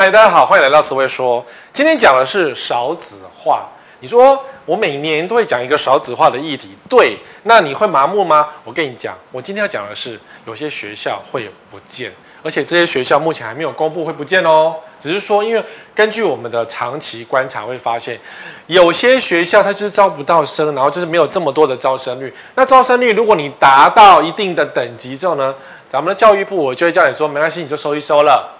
嗨，大家好，欢迎来到思维说。今天讲的是少子化。你说我每年都会讲一个少子化的议题，对？那你会麻木吗？我跟你讲，我今天要讲的是，有些学校会不见，而且这些学校目前还没有公布会不见哦。只是说，因为根据我们的长期观察，会发现有些学校它就是招不到生，然后就是没有这么多的招生率。那招生率，如果你达到一定的等级之后呢，咱们的教育部我就会叫你说，没关系，你就收一收了。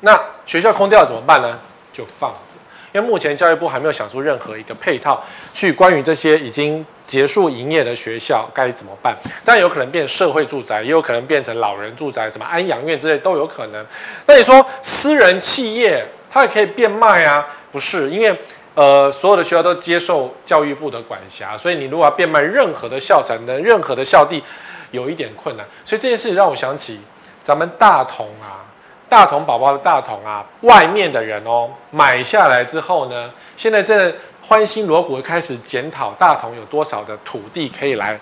那学校空掉怎么办呢？就放着，因为目前教育部还没有想出任何一个配套，去关于这些已经结束营业的学校该怎么办。但有可能变社会住宅，也有可能变成老人住宅，什么安养院之类都有可能。那你说私人企业它也可以变卖啊？不是，因为呃所有的学校都接受教育部的管辖，所以你如果要变卖任何的校产的任何的校地，有一点困难。所以这件事让我想起咱们大同啊。大同宝宝的大同啊，外面的人哦，买下来之后呢，现在正欢欣锣鼓开始检讨大同有多少的土地可以来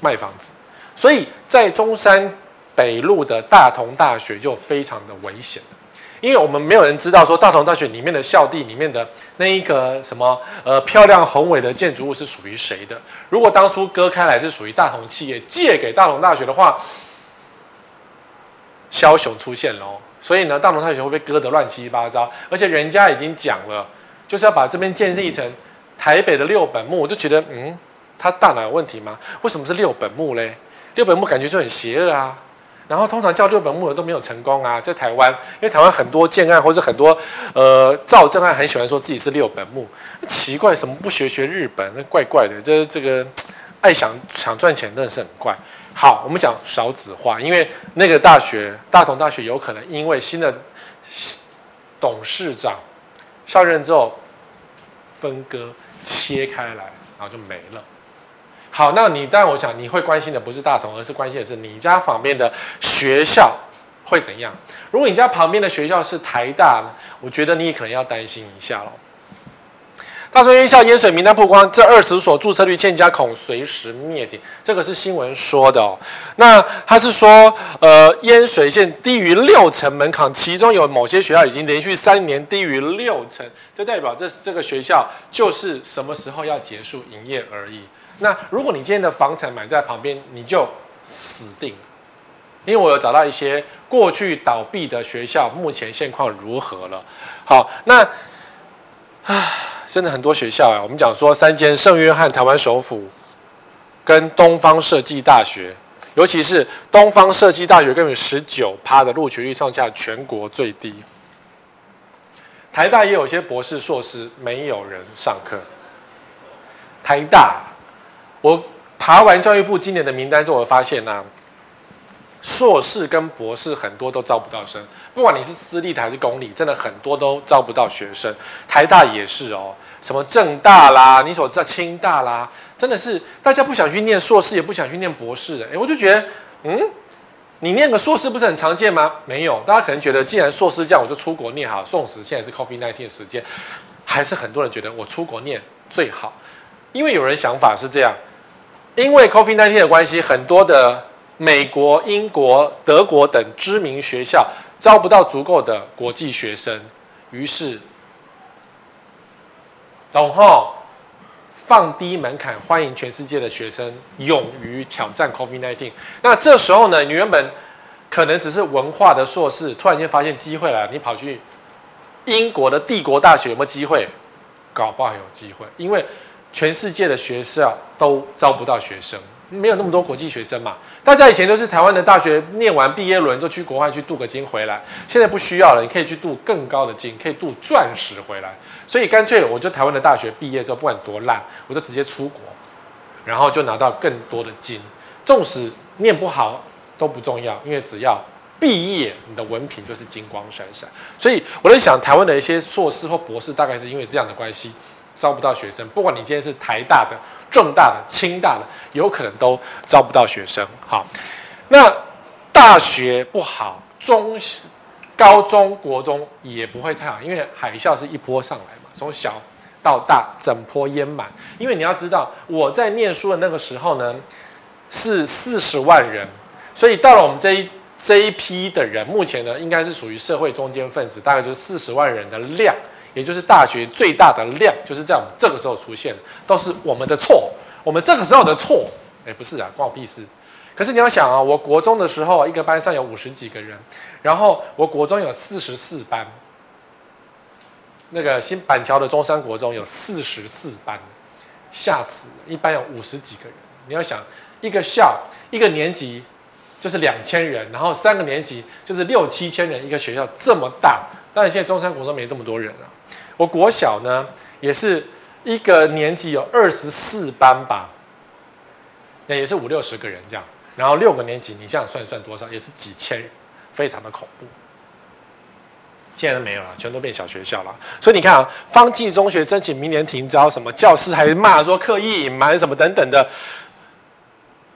卖房子，所以在中山北路的大同大学就非常的危险，因为我们没有人知道说大同大学里面的校地里面的那一个什么呃漂亮宏伟的建筑物是属于谁的，如果当初割开来是属于大同企业借给大同大学的话。枭雄出现喽，所以呢，大同大学会被割得乱七八糟，而且人家已经讲了，就是要把这边建立成台北的六本木，我就觉得，嗯，他大脑有问题吗？为什么是六本木嘞？六本木感觉就很邪恶啊。然后通常叫六本木的都没有成功啊，在台湾，因为台湾很多建案或是很多呃造证案很喜欢说自己是六本木，奇怪，什么不学学日本？那怪怪的，这这个爱想想赚钱真的是很怪。好，我们讲少子化，因为那个大学，大同大学有可能因为新的董事长上任之后分割切开来，然后就没了。好，那你当然我想你会关心的不是大同，而是关心的是你家旁边的学校会怎样。如果你家旁边的学校是台大呢，我觉得你可能要担心一下喽。大专院校淹水名单曝光，这二十所注册率欠佳，恐随时灭顶。这个是新闻说的哦。那他是说，呃，淹水线低于六成门槛，其中有某些学校已经连续三年低于六成，这代表这这个学校就是什么时候要结束营业而已。那如果你今天的房产买在旁边，你就死定了。因为我有找到一些过去倒闭的学校，目前现况如何了。好，那，唉。真的很多学校啊，我们讲说三间圣约翰台湾首府跟东方设计大学，尤其是东方设计大学，根本十九趴的录取率创下全国最低。台大也有些博士硕士没有人上课。台大，我爬完教育部今年的名单之后，我发现呢、硕士跟博士很多都招不到生，不管你是私立的还是公立，真的很多都招不到学生。台大也是哦，什么政大啦，你所知道清大啦，真的是大家不想去念硕士，也不想去念博士的。诶，我就觉得，嗯，你念个硕士不是很常见吗？没有，大家可能觉得，既然硕士这样，我就出国念好。宋时现在是 COVID-19 的时间，还是很多人觉得我出国念最好，因为有人想法是这样，因为 Coffee Nineteen 的关系，很多的。美国、英国、德国等知名学校招不到足够的国际学生，于是，然后放低门槛，欢迎全世界的学生勇于挑战 COVID-19。那这时候呢，你原本可能只是文化的硕士，突然间发现机会来了，你跑去英国的帝国大学有没有机会？搞不好有机会，因为全世界的学校都招不到学生。没有那么多国际学生嘛？大家以前都是台湾的大学念完毕业论就去国外去镀个金回来，现在不需要了，你可以去镀更高的金，可以镀钻石回来。所以干脆我就台湾的大学毕业之后，不管多烂，我就直接出国，然后就拿到更多的金。纵使念不好都不重要，因为只要毕业，你的文凭就是金光闪闪。所以我在想，台湾的一些硕士或博士，大概是因为这样的关系。招不到学生，不管你今天是台大的、重大的、清大的，有可能都招不到学生。好，那大学不好，中、高中、国中也不会太好，因为海啸是一波上来嘛，从小到大整波淹满。因为你要知道，我在念书的那个时候呢，是四十万人，所以到了我们这一这一批的人，目前呢，应该是属于社会中间分子，大概就是四十万人的量，也就是大学最大的量，就是这样。这个时候出现的，都是我们的错，我们这个时候的错。哎，不是啊，关我屁事。可是你要想啊，我国中的时候，一个班上有五十几个人，然后我国中有四十四班，那个新板桥的中山国中有四十四班，吓死了！一班有五十几个人，你要想一个校一个年级。就是两千人，然后三个年级就是六七千人，一个学校这么大。当然现在中山国中没这么多人了。我国小呢，也是一个年级有二十四班吧，那也是五六十个人这样。然后六个年级，你这样算算多少，也是几千人，非常的恐怖。现在都没有了，全都变小学校了。所以你看啊，方济中学申请明年停招，什么教师还骂说刻意隐瞒什么等等的。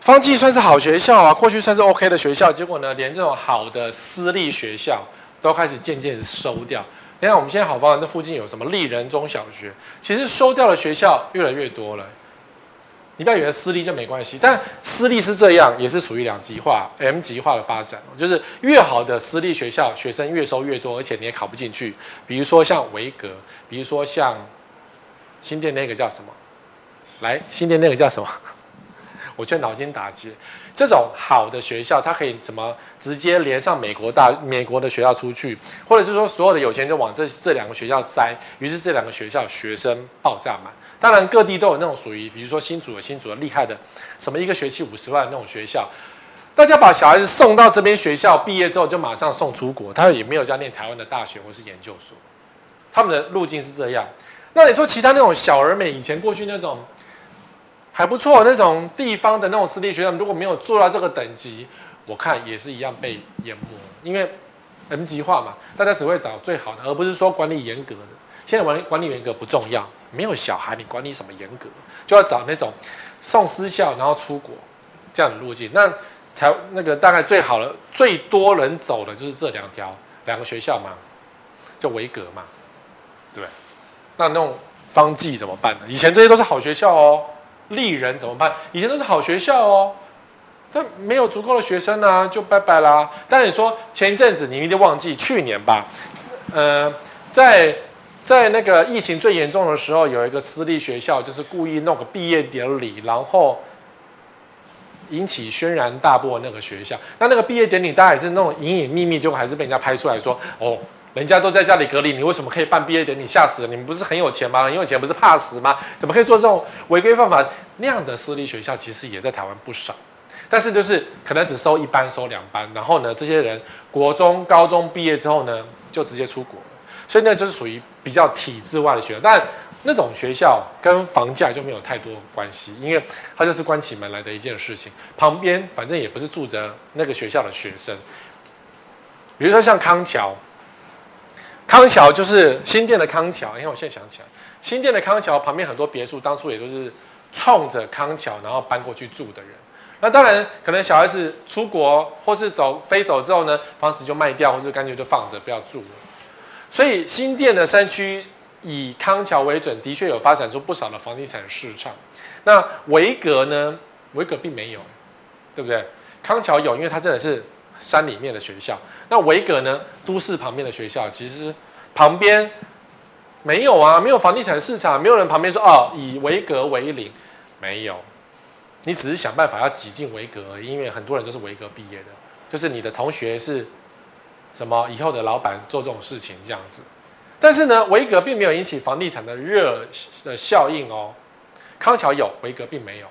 方济算是好学校啊，过去算是 OK 的学校，结果呢，连这种好的私立学校都开始渐渐收掉。你看我们现在好芳这附近有什么丽人中小学，其实收掉的学校越来越多了。你不要以为私立就没关系，但私立是这样，也是属于两极化、M 极化的发展。就是越好的私立学校，学生越收越多，而且你也考不进去。比如说像维格，比如说像新店那个叫什么？来，新店那个叫什么？我却脑筋打结，这种好的学校，它可以怎么直接连上美国大美国的学校出去，或者是说所有的有钱就往这这两个学校塞，于是这两个学校学生爆炸满。当然各地都有那种属于，比如说新竹有新竹的厉害的，什么一个学期五十万那种学校，大家把小孩子送到这边学校，毕业之后就马上送出国，他也没有叫念台湾的大学或是研究所，他们的路径是这样。那你说其他那种小而美，以前过去那种。还不错，那种地方的那种私立学校，如果没有做到这个等级，我看也是一样被淹没。因为 M 级化嘛，大家只会找最好的，而不是说管理严格的。现在管理管理严格不重要，没有小孩，你管理什么严格？就要找那种送私校然后出国这样的路径。那才那个大概最好的、最多人走的就是这两条两个学校嘛，就维格嘛，对。那那种方济怎么办呢？以前这些都是好学校哦。立人怎么办？以前都是好学校哦，但没有足够的学生啊，就拜拜啦。但你说前一阵子，你一定忘记去年吧？呃，在在那个疫情最严重的时候，有一个私立学校，就是故意弄个毕业典礼，然后引起轩然大波的那个学校。那那个毕业典礼，大家也是那种隐隐秘密，结果还是被人家拍出来说哦。人家都在家里隔离，你为什么可以办毕业典礼？吓死了！你们不是很有钱吗？很有钱不是怕死吗？怎么可以做这种违规犯法那样的私立学校？其实也在台湾不少，但是就是可能只收一班、收两班，然后呢，这些人国中、高中毕业之后呢，就直接出国了。所以那就是属于比较体制外的学校，但那种学校跟房价就没有太多关系，因为它就是关起门来的一件事情。旁边反正也不是住着那个学校的学生，比如说像康桥。康桥就是新店的康桥，因为我现在想起来，新店的康桥旁边很多别墅，当初也都是冲着康桥，然后搬过去住的人。那当然，可能小孩子出国或是走飞走之后呢，房子就卖掉，或是干脆就放着不要住了。所以新店的山区以康桥为准，的确有发展出不少的房地产市场。那维格呢？维格并没有，对不对？康桥有，因为它真的是。山里面的学校，那维格呢？都市旁边的学校，其实旁边没有啊，没有房地产市场，没有人旁边说哦，以维格为零，没有。你只是想办法要挤进维格，因为很多人都是维格毕业的，就是你的同学是什么以后的老板做这种事情这样子。但是呢，维格并没有引起房地产的热的效应哦。康桥有，维格并没有。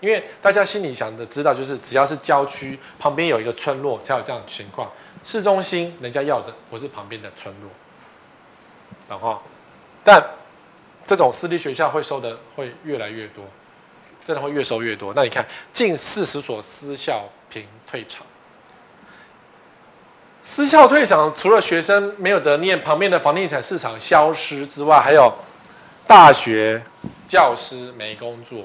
因为大家心里想的知道，就是只要是郊区旁边有一个村落，才有这样的情况。市中心人家要的不是旁边的村落，然后，但这种私立学校会收的会越来越多，真的会越收越多。那你看，近四十所私校平退场，私校退场，除了学生没有得念，旁边的房地产市场消失之外，还有大学教师没工作。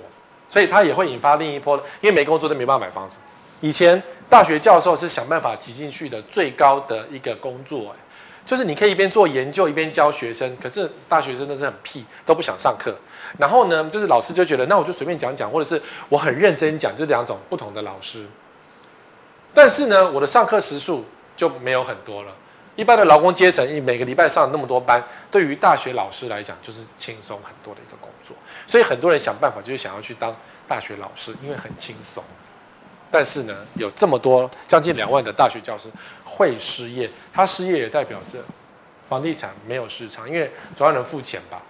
所以它也会引发另一波，因为没工作都没办法买房子。以前大学教授是想办法挤进去的最高的一个工作，就是你可以一边做研究一边教学生。可是大学生都是很屁，都不想上课。然后呢，就是老师就觉得，那我就随便讲讲，或者是我很认真讲，就两种不同的老师。但是呢，我的上课时数就没有很多了。一般的劳工阶层，每个礼拜上那么多班，对于大学老师来讲，就是轻松很多的一个工作。所以很多人想办法，就是想要去当大学老师，因为很轻松。但是呢，有这么多将近两万的大学教师会失业，他失业也代表着房地产没有市场，因为总要人付钱吧？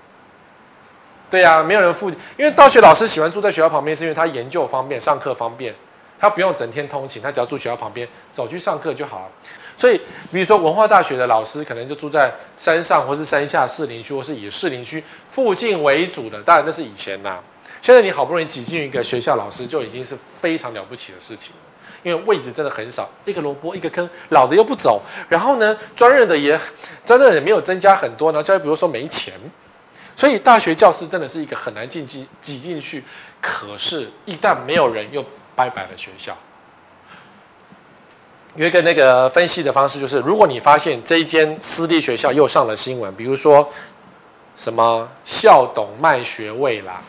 对呀、啊，没有人付，因为大学老师喜欢住在学校旁边，是因为他研究方便，上课方便，他不用整天通勤，他只要住学校旁边，走去上课就好了。所以，比如说文化大学的老师，可能就住在山上，或是山下士林区，或是以士林区附近为主的。当然，那是以前呐。现在你好不容易挤进一个学校，老师就已经是非常了不起的事情了，因为位置真的很少，一个萝卜一个坑，老的又不走，然后呢，专任的也专任也没有增加很多呢。教育比如说没钱，所以大学教师真的是一个很难进去挤进去。可是，一旦没有人，又拜拜了学校。有一个那个分析的方式，就是如果你发现这一间私立学校又上了新闻，比如说什么校董卖学位啦，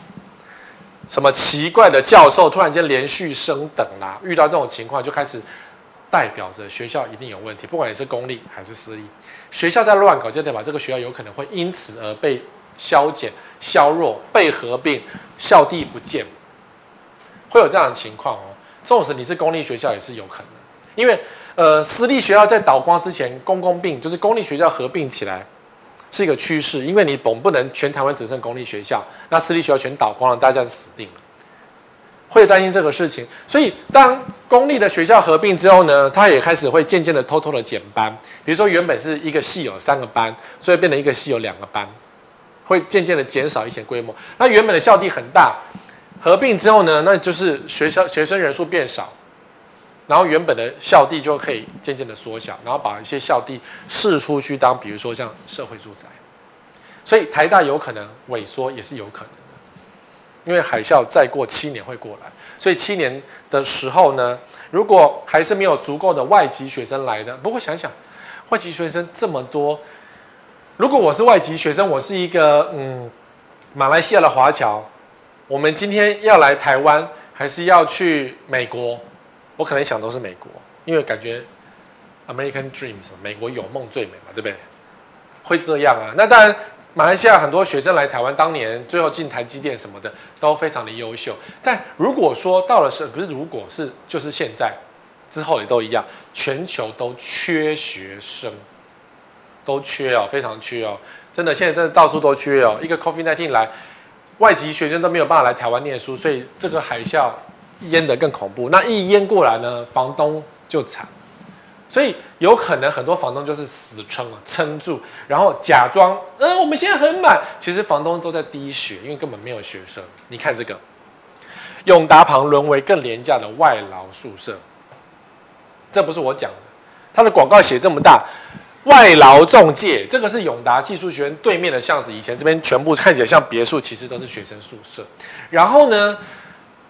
什么奇怪的教授突然间连续升等啦，遇到这种情况就开始代表着学校一定有问题，不管你是公立还是私立，学校在乱搞，就代表这个学校有可能会因此而被削减、削弱、被合并、校地不见，会有这样的情况哦。纵使你是公立学校，也是有可能。因为，呃，私立学校在倒光之前，公公并就是公立学校合并起来是一个趋势。因为你总不能全台湾只剩公立学校，那私立学校全倒光了，大家是死定了。会担心这个事情，所以当公立的学校合并之后呢，它也开始会渐渐的偷偷的减班。比如说原本是一个系有三个班，所以变成一个系有两个班，会渐渐的减少一些规模。那原本的校地很大，合并之后呢，那就是学校学生人数变少。然后原本的校地就可以渐渐的缩小，然后把一些校地释出去当，比如说像社会住宅，所以台大有可能萎缩也是有可能的，因为海啸再过七年会过来，所以七年的时候呢，如果还是没有足够的外籍学生来的，不过想想外籍学生这么多，如果我是外籍学生，我是一个嗯马来西亚的华侨，我们今天要来台湾，还是要去美国？我可能想都是美国，因为感觉 American Dreams 美国有梦最美嘛，对不对？会这样啊？那当然，马来西亚很多学生来台湾，当年最后进台积电什么的都非常的优秀。但如果说到了是不是如果是就是现在之后也都一样，全球都缺学生，都缺哦，非常缺哦，真的现在真的到处都缺哦。一个 COVID-19 来，外籍学生都没有办法来台湾念书，所以这个海啸。淹得更恐怖，那一淹过来呢，房东就惨，所以有可能很多房东就是死撑啊，撑住，然后假装，嗯、我们现在很满，其实房东都在滴血，因为根本没有学生。你看这个，永达旁沦为更廉价的外劳宿舍，这不是我讲的，他的广告写这么大，外劳中介，这个是永达技术学院对面的巷子，以前这边全部看起来像别墅，其实都是学生宿舍，然后呢，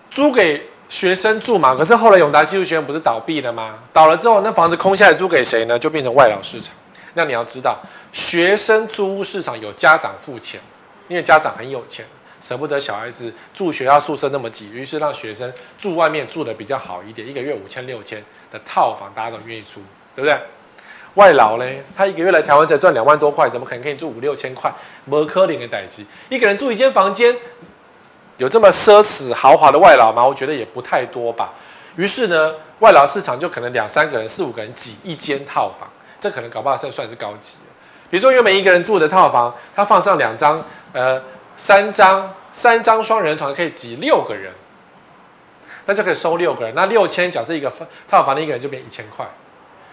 租给。学生住嘛，可是后来永达技术学院不是倒闭了吗？倒了之后，那房子空下来租给谁呢？就变成外劳市场。那你要知道，学生租屋市场有家长付钱，因为家长很有钱，舍不得小孩子住学校宿舍那么挤，于是让学生住外面住的比较好一点，一个月五千六千的套房，大家都愿意租，对不对？外劳呢，他一个月来台湾才赚两万多块，怎么可能可以住五六千块？没可能的代志，一个人住一间房间。有这么奢侈豪华的外劳吗？我觉得也不太多吧。于是呢，外劳市场就可能两三个人、四五个人挤一间套房，这可能搞不好算算是高级。比如说，原本一个人住的套房，他放上两张、呃三张、三张双人床，可以挤六个人，那就可以收六个人。那六千，假设一个套房的一个人就变一千块。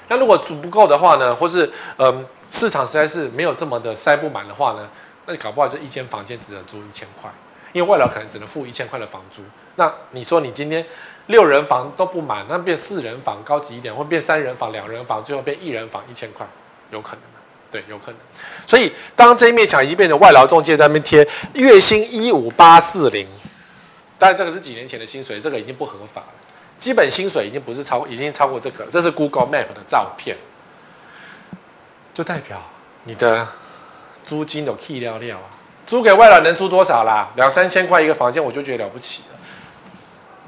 那如果租不够的话呢，或是嗯、市场实在是没有这么的塞不满的话呢，那搞不好就一间房间只能租一千块。因为外劳可能只能付一千块的房租，那你说你今天六人房都不满，那变四人房高级一点，或变三人房、两人房，最后变一人房一千块，有可能吗？对，有可能。所以当这一面墙已经变成外劳中介在那边贴月薪一五八四零，但这个是几年前的薪水，这个已经不合法了，基本薪水已经不是超，已经超过这个了，这是 Google Map 的照片，就代表你的租金有 key 料料啊。租给外劳能租多少啦？两三千块一个房间，我就觉得了不起了，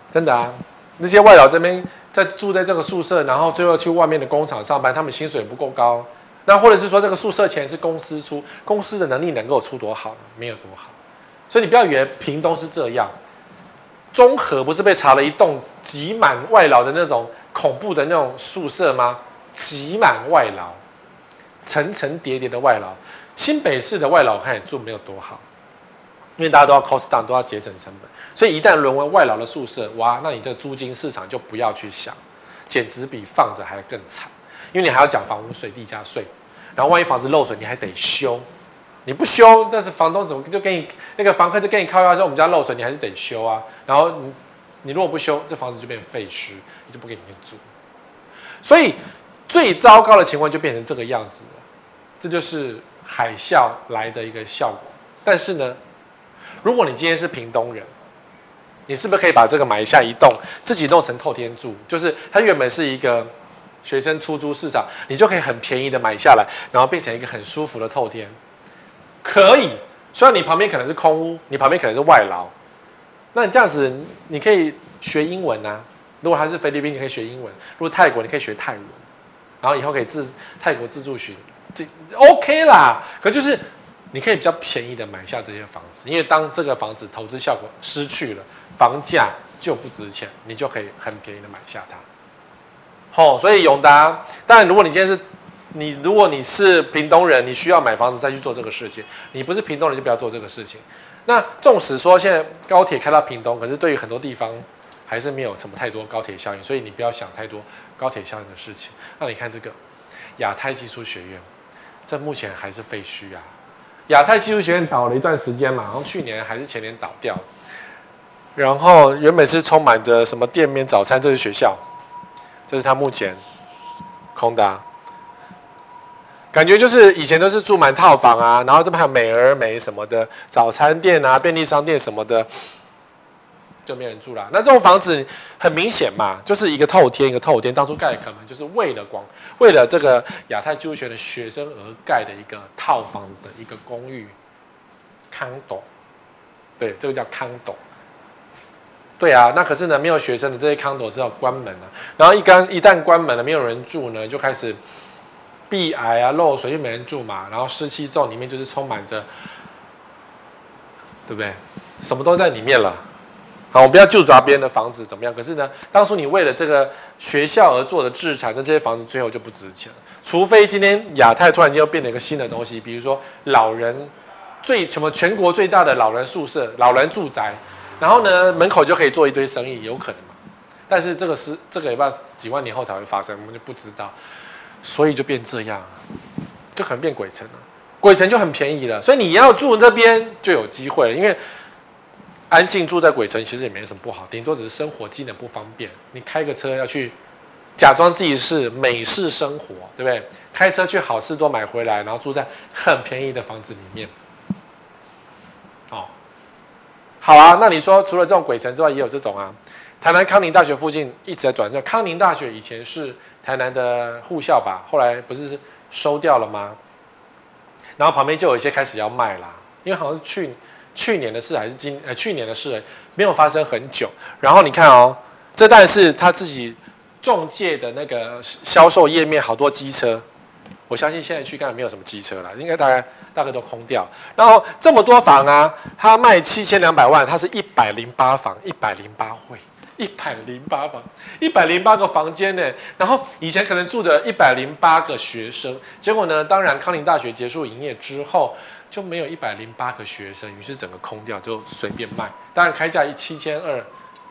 真的啊！那些外劳这边在住在这个宿舍，然后最后去外面的工厂上班，他们薪水不够高。那或者是说这个宿舍钱是公司出，公司的能力能够出多好呢？没有多好。所以你不要以为屏东是这样，中和不是被查了一栋挤满外劳的那种恐怖的那种宿舍吗？挤满外劳，层层叠叠的外劳。新北市的外劳看也住没有多好，因为大家都要 cost down，都要节省成本。所以一旦沦为外劳的宿舍，哇，那你这租金市场就不要去想，简直比放着还更惨。因为你还要缴房屋税、地价税，然后万一房子漏水，你还得修。你不修，但是房东怎么就给你那个房客就给你靠腰说我们家漏水，你还是得修啊。然后你你如果不修，这房子就变废墟，你就不给你住。所以最糟糕的情况就变成这个样子了。这就是海啸来的一个效果。但是呢，如果你今天是屏东人，你是不是可以把这个买下一栋，自己弄成透天厝？就是它原本是一个。学生出租市场，你就可以很便宜的买下来，然后变成一个很舒服的透天，可以。虽然你旁边可能是空屋，你旁边可能是外劳，那你这样子，你可以学英文啊。如果他是菲律宾，你可以学英文；如果泰国，你可以学泰文，然后以后可以自泰国自助学，这 OK 啦。可就是你可以比较便宜的买下这些房子，因为当这个房子投资效果失去了，房价就不值钱，你就可以很便宜的买下它。哦，所以永达，当然，如果你今天是，你如果你是屏东人，你需要买房子再去做这个事情；你不是屏东人，就不要做这个事情。那纵使说现在高铁开到屏东，可是对于很多地方还是没有什么太多高铁效应，所以你不要想太多高铁效应的事情。那你看这个亚太技术学院，这目前还是废墟啊。亚太技术学院倒了一段时间嘛，然后去年还是前年倒掉，然后原本是充满着什么店面、早餐，这是学校。这是他目前空的，感觉就是以前都是住满套房啊，然后这边还有美而美什么的早餐店啊、便利商店什么的，就没人住了。那这种房子很明显嘛，就是一个透天一个透天，当初盖的可能就是为了广，为了这个亚太技术学的学生而盖的一个套房的一个公寓，condo，对，这个叫 condo。对啊，那可是呢，没有学生的这些 condo 只好关门了。然后一刚一旦关门了，没有人住呢，就开始壁癌啊、漏水，就没人住嘛。然后湿气重，里面就是充满着，对不对？什么都在里面了。好，我不要就抓别人的房子怎么样？可是呢，当初你为了这个学校而做的置产，那这些房子最后就不值钱了。除非今天亚太突然间又变了一个新的东西，比如说老人最什么全国最大的老人宿舍、老人住宅。然后呢，门口就可以做一堆生意，有可能嘛？但是这个是这个也不知道几万年后才会发生，我们就不知道，所以就变这样，就可能变鬼城了。鬼城就很便宜了，所以你要住这边就有机会了。因为安静住在鬼城其实也没什么不好，顶多只是生活机能不方便。你开个车要去，假装自己是美式生活，对不对？开车去好市多买回来，然后住在很便宜的房子里面。哦好啊，那你说除了这种鬼城之外，也有这种啊。台南康宁大学附近一直在转正。康宁大学以前是台南的护校吧，后来不是收掉了吗？然后旁边就有一些开始要卖啦，因为好像是去去年的事还是今呃去年的事，没有发生很久。然后你看哦，这但是他自己中介的那个销售页面，好多机车。我相信现在去看没有什么机车了，应该大概大概都空掉。然后这么多房啊，他卖七千两百万，他是一百零八房，一百零八会，一百零八房，一百零八个房间呢。然后以前可能住着一百零八个学生，结果呢，当然康宁大学结束营业之后就没有一百零八个学生，于是整个空掉，就随便卖。当然开价一七千二，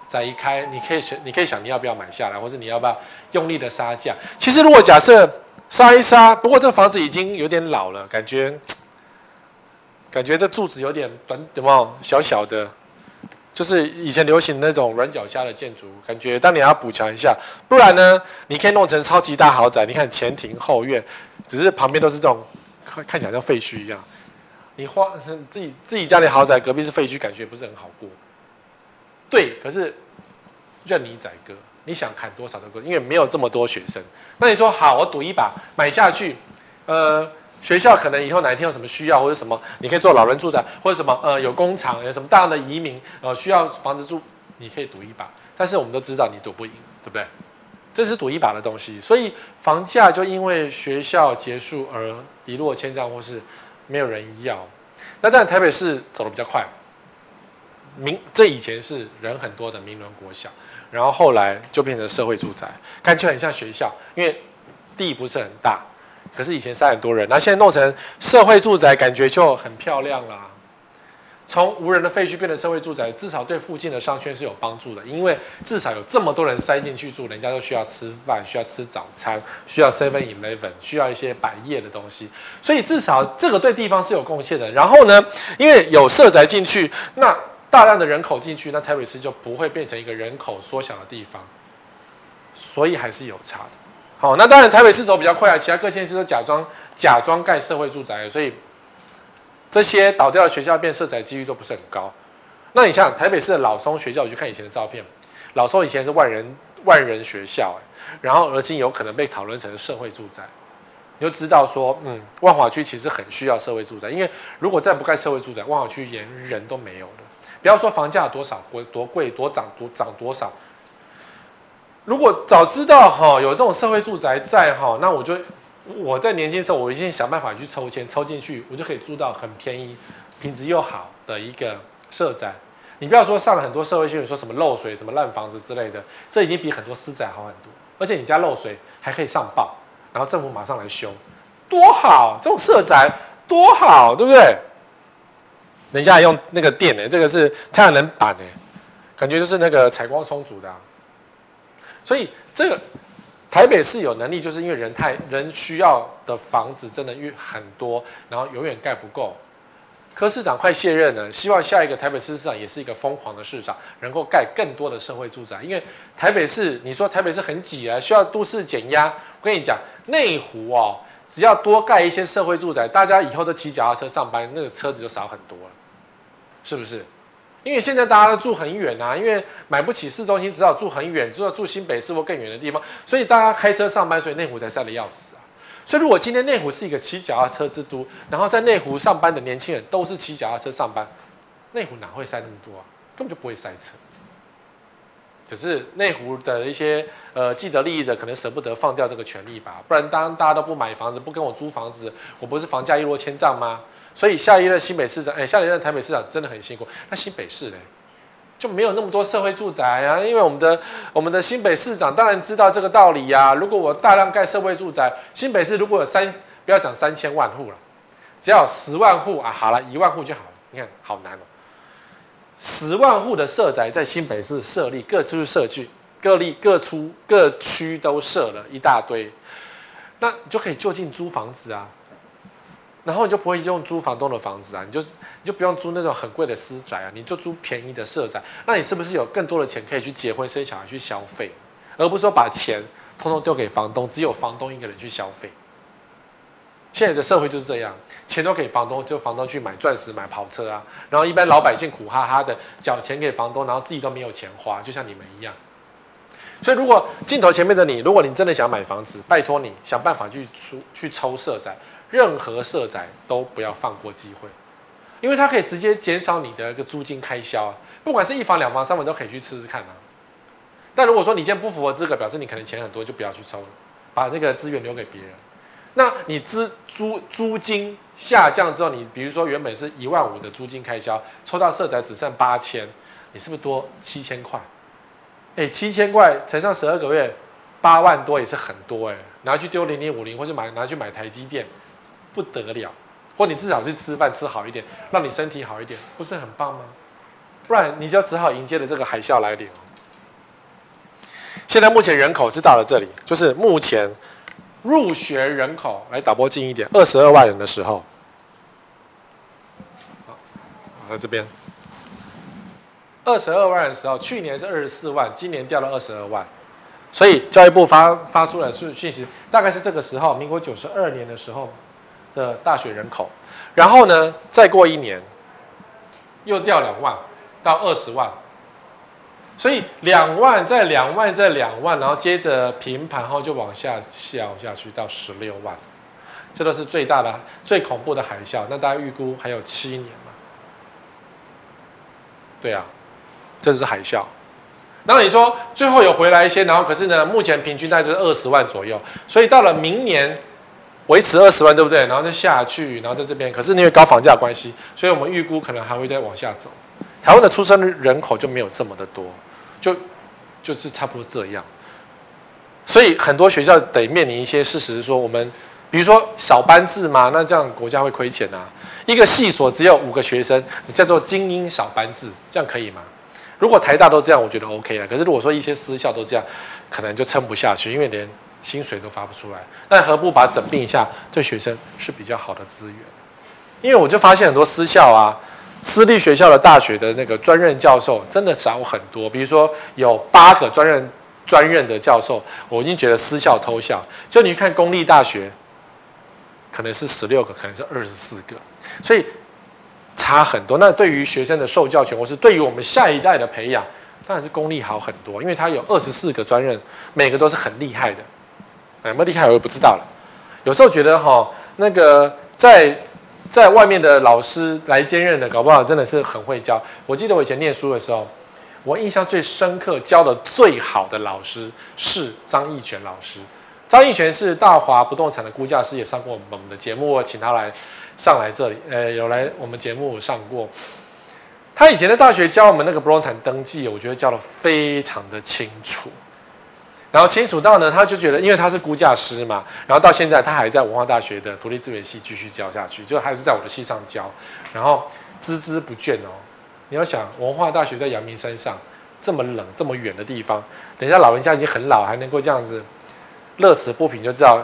再一开，你可以选，你可以想你要不要买下来，或者你要不要用力的杀价。其实如果假设。杀一杀，不过这房子已经有点老了，感觉，感觉这柱子有点短，有没有小小的？就是以前流行那种软脚虾的建筑，感觉当你要补强一下，不然呢，你可以弄成超级大豪宅。你看前庭后院，只是旁边都是这种看看起来像废墟一样。你花自己自己家里豪宅，隔壁是废墟，感觉也不是很好过。对，可是任你宰割。你想砍多少都够？因为没有这么多学生。那你说好，我赌一把买下去。呃，学校可能以后哪一天有什么需要或者什么，你可以做老人住宅或者什么呃有工厂有什么大量的移民呃需要房子住，你可以赌一把。但是我们都知道你赌不赢，对不对？这是赌一把的东西，所以房价就因为学校结束而一落千丈，或是没有人要。那但台北市走得比较快，民这以前是人很多的明伦国小，然后后来就变成社会住宅，感觉很像学校，因为地不是很大，可是以前塞很多人，那现在弄成社会住宅，感觉就很漂亮了。从无人的废墟变成社会住宅，至少对附近的商圈是有帮助的，因为至少有这么多人塞进去住，人家都需要吃饭，需要吃早餐，需要 Seven Eleven，需要一些百业的东西，所以至少这个对地方是有贡献的。然后呢，因为有社宅进去，那大量的人口进去，那台北市就不会变成一个人口缩小的地方，所以还是有差的。好，那当然台北市走比较快啊，其他各县市都假装假装盖社会住宅，所以。这些倒掉的学校变社宅几率都不是很高。那你像台北市的老松学校，我去看以前的照片，老松以前是万人万人学校，然后而今有可能被讨论成社会住宅，你就知道说，嗯，万华区其实很需要社会住宅，因为如果再不盖社会住宅，万华区连人都没有了。不要说房价多少贵多贵多涨多涨多少，如果早知道哈有这种社会住宅在哈，那我就。我在年轻的时候，我已经想办法去抽签，抽进去，我就可以租到很便宜、品质又好的一个社宅。你不要说上了很多社会新闻，说什么漏水、什么烂房子之类的，这已经比很多私宅好很多。而且你家漏水还可以上报，然后政府马上来修，多好！这种社宅多好，对不对？人家还用那个电呢，这个是太阳能板呢，感觉就是那个采光充足的啊。所以这个。台北市有能力，就是因为人太人需要的房子真的越很多，然后永远盖不够。柯市长快卸任了，希望下一个台北市市长也是一个疯狂的市长，能够盖更多的社会住宅。因为台北市，你说台北市很挤啊，需要都市减压。我跟你讲，内湖哦，只要多盖一些社会住宅，大家以后都骑脚踏车上班，那个车子就少很多了，是不是？因为现在大家都住很远啊，因为买不起市中心，只好住很远，只好住新北市或更远的地方，所以大家开车上班，所以内湖才塞得要死啊。所以如果今天内湖是一个骑脚踏车之都，然后在内湖上班的年轻人都是骑脚踏车上班，内湖哪会塞那么多啊？根本就不会塞车。只是内湖的一些呃既得利益者可能舍不得放掉这个权利吧，不然当大家都不买房子，不跟我租房子，我不是房价一落千丈吗？所以下一任新北市长，哎，下一任台北市长真的很辛苦。那新北市呢，就没有那么多社会住宅啊，因为我们的我们的新北市长当然知道这个道理呀、啊。如果我大量盖社会住宅，新北市如果有三，不要讲三千万户了，只要十万户啊，好了，一万户就好了。你看好难哦，十万户的社宅在新北市设立，各处设区，各立各出各区都设了一大堆，那就可以就近租房子啊。然后你就不会用租房东的房子啊，你就你就不用租那种很贵的私宅啊，你就租便宜的社宅。那你是不是有更多的钱可以去结婚生小孩去消费，而不是说把钱通通丢给房东，只有房东一个人去消费？现在的社会就是这样，钱都给房东，就房东去买钻石、买跑车啊，然后一般老百姓苦哈哈的缴钱给房东，然后自己都没有钱花，就像你们一样。所以，如果镜头前面的你，如果你真的想买房子，拜托你想办法去出去抽社宅。任何社宅都不要放过机会，因为它可以直接减少你的一个租金开销啊。不管是一房、两房、三房，都可以去试试看啊。但如果说你今天不符合资格，表示你可能钱很多，就不要去抽了，把那个资源留给别人。那你资租租金下降之后，你比如说原本是一万五的租金开销，抽到社宅只剩八千，你是不是多七千块？哎，七千块乘上十二个月，八万多也是很多哎。拿去丢零零五零，或者买拿去买台积电。不得了，或你至少是吃饭吃好一点，让你身体好一点，不是很棒吗？不然你就只好迎接了这个海啸来临。现在目前人口是到了这里，就是目前入学人口，来导播近一点，二十二万人的时候，好，在这边，二十二万的时候，去年是二十四万，今年掉了二十二万，所以教育部发发出来的讯息，大概是这个时候，民国九十二年的时候。的大学人口，然后呢，再过一年，又掉两万到二十万，所以两万再两万再两万，然后接着平盘后就往下消下去到十六万，这都是最大的、最恐怖的海啸。那大家预估还有七年吗？对啊，这是海啸。然后你说最后有回来一些，然后可是呢，目前平均大概就是二十万左右，所以到了明年维持二十万，对不对？然后再下去，然后在这边，可是因为高房价关系，所以我们预估可能还会再往下走。台湾的出生人口就没有这么的多，就就是差不多这样。所以很多学校得面临一些事实，说我们比如说小班制嘛，那这样国家会亏钱啊。一个系所只有五个学生，你叫做精英小班制，这样可以吗？如果台大都这样，我觉得 OK 了。可是如果说一些私校都这样，可能就撑不下去，因为连薪水都发不出来。那何不把整并一下，对学生是比较好的资源？因为我就发现很多私校啊，私立学校的大学的那个专任教授真的少很多。比如说有八个专任专任的教授，我已经觉得私校偷笑。就你看公立大学，可能是十六个，可能是二十四个，所以。差很多。那对于学生的受教权，或是对于我们下一代的培养，当然是公立好很多，因为他有二十四个专任，每个都是很厉害的。有没有厉害，我也不知道了。有时候觉得哈，那个在在外面的老师来兼任的，搞不好真的是很会教。我记得我以前念书的时候，我印象最深刻、教的最好的老师是张义全老师。张义全是大华不动产的估价师，也上过我们的节目，我请他来。上来这里，呃，有来我们节目上过。他以前在大学教我们那个不动产登记，我觉得教得非常的清楚。然后清楚到呢，他就觉得，因为他是估价师嘛，然后到现在他还在文化大学的土地资源系继续教下去，就还是在我的系上教，然后孜孜不倦哦。你要想，文化大学在阳明山上这么冷、这么远的地方，等一下老人家已经很老，还能够这样子乐此不疲，就知道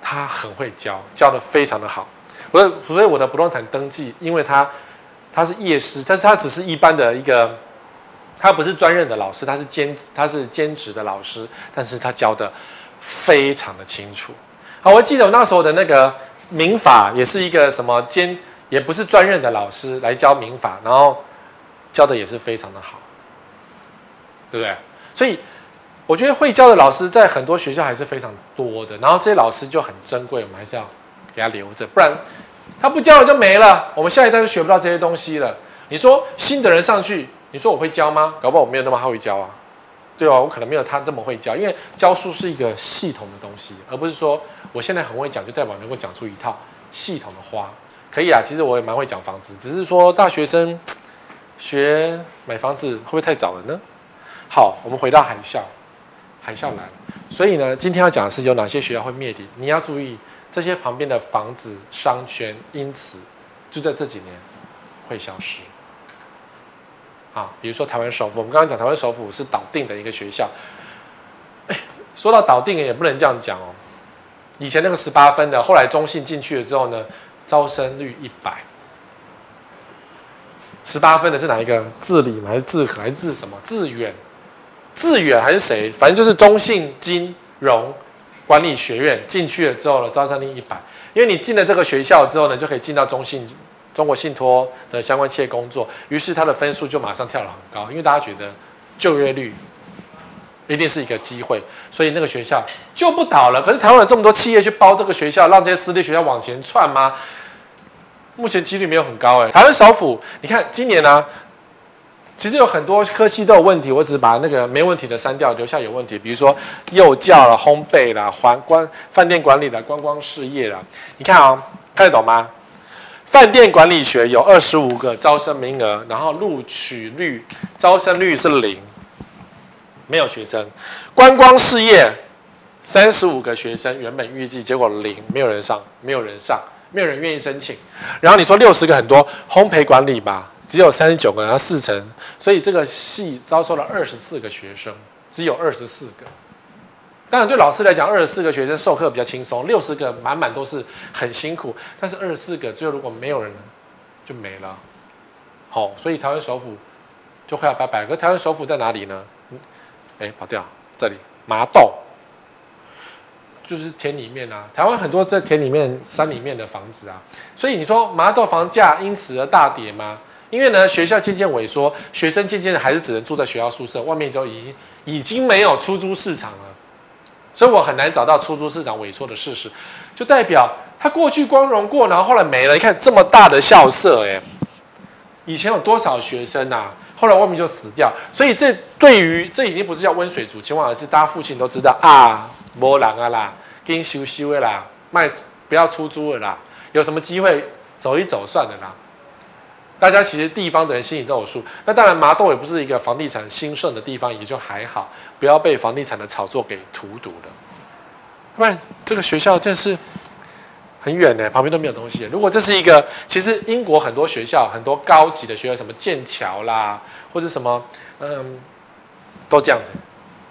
他很会教，教得非常的好。所以，所以我的不动产登记，因为他他是夜师，但是他只是一般的一个，他不是专任的老师，他是兼他是兼职的老师，但是他教的非常的清楚。好，我记得我那时候的那个民法也是一个什么兼，也不是专任的老师来教民法，然后教的也是非常的好，对不对？所以我觉得会教的老师在很多学校还是非常多的，然后这些老师就很珍贵，我们还是要。给他留着，不然他不教了就没了。我们下一代就学不到这些东西了。你说新的人上去，你说我会教吗？搞不好我没有那么会教啊，对吧？我可能没有他这么会教，因为教书是一个系统的东西，而不是说我现在很会讲就代表能够讲出一套系统的花。可以啊，其实我也蛮会讲房子，只是说大学生学买房子会不会太早了呢？好，我们回到海啸，海啸来，所以呢，今天要讲的是有哪些学校会灭顶，你要注意。这些旁边的房子商圈，因此就在这几年会消失。啊，比如说台湾首府，我们刚刚讲台湾首府是导定的一个学校。哎，说到导定也不能这样讲哦。以前那个十八分的，后来中信进去了之后呢，招生率一百。十八分的是哪一个？致理还是致和还是致什么？致远？致远还是谁？反正就是中信金融。管理学院进去了之后呢，招生率一百，因为你进了这个学校之后呢，就可以进到中信、中国信托的相关企业工作，于是他的分数就马上跳得很高，因为大家觉得就业率一定是一个机会，所以那个学校就不倒了。可是台湾有这么多企业去包这个学校，让这些私立学校往前窜吗？目前几率没有很高哎。台湾首府，你看今年呢、其实有很多科系都有问题，我只是把那个没问题的删掉，留下有问题。比如说幼教啦、烘焙啦、环观饭店管理啦、观光事业啦。你看啊、哦，看得懂吗？饭店管理学有二十五个招生名额，然后录取率、招生率是零，没有学生。观光事业三十五个学生，原本预计结果零，没有人上，没有人上，没有人愿意申请。然后你说六十个很多，烘焙管理吧。只有三十九个，然后四成，所以这个系招收了二十四个学生，只有二十四个。当然，对老师来讲，二十四个学生授课比较轻松，六十个满满都是很辛苦。但是二十四个最后如果没有人，就没了。好，所以台湾首府就快要拜拜。可台湾首府在哪里呢？哎，跑掉，这里麻豆，就是田里面啊。台湾很多在田里面、山里面的房子啊，所以你说麻豆房价因此而大跌吗？因为呢，学校渐渐萎缩，学生渐渐的还是只能住在学校宿舍，外面就已经已经没有出租市场了，所以我很难找到出租市场萎缩的事实，就代表它过去光荣过，然后后来没了。你看这么大的校舍，哎，以前有多少学生呐、啊？后来外面就死掉。所以这对于这已经不是叫温水煮青蛙，而是大家父亲都知道啊，没人啊啦，跟修修的啦，卖不要出租了啦，有什么机会走一走算了啦。大家其实地方的人心里都有数。那当然，麻豆也不是一个房地产兴盛的地方，也就还好，不要被房地产的炒作给荼毒了。不然这个学校真是很远呢，旁边都没有东西。如果这是一个，其实英国很多学校，很多高级的学校，什么剑桥啦，或者什么，嗯，都这样子，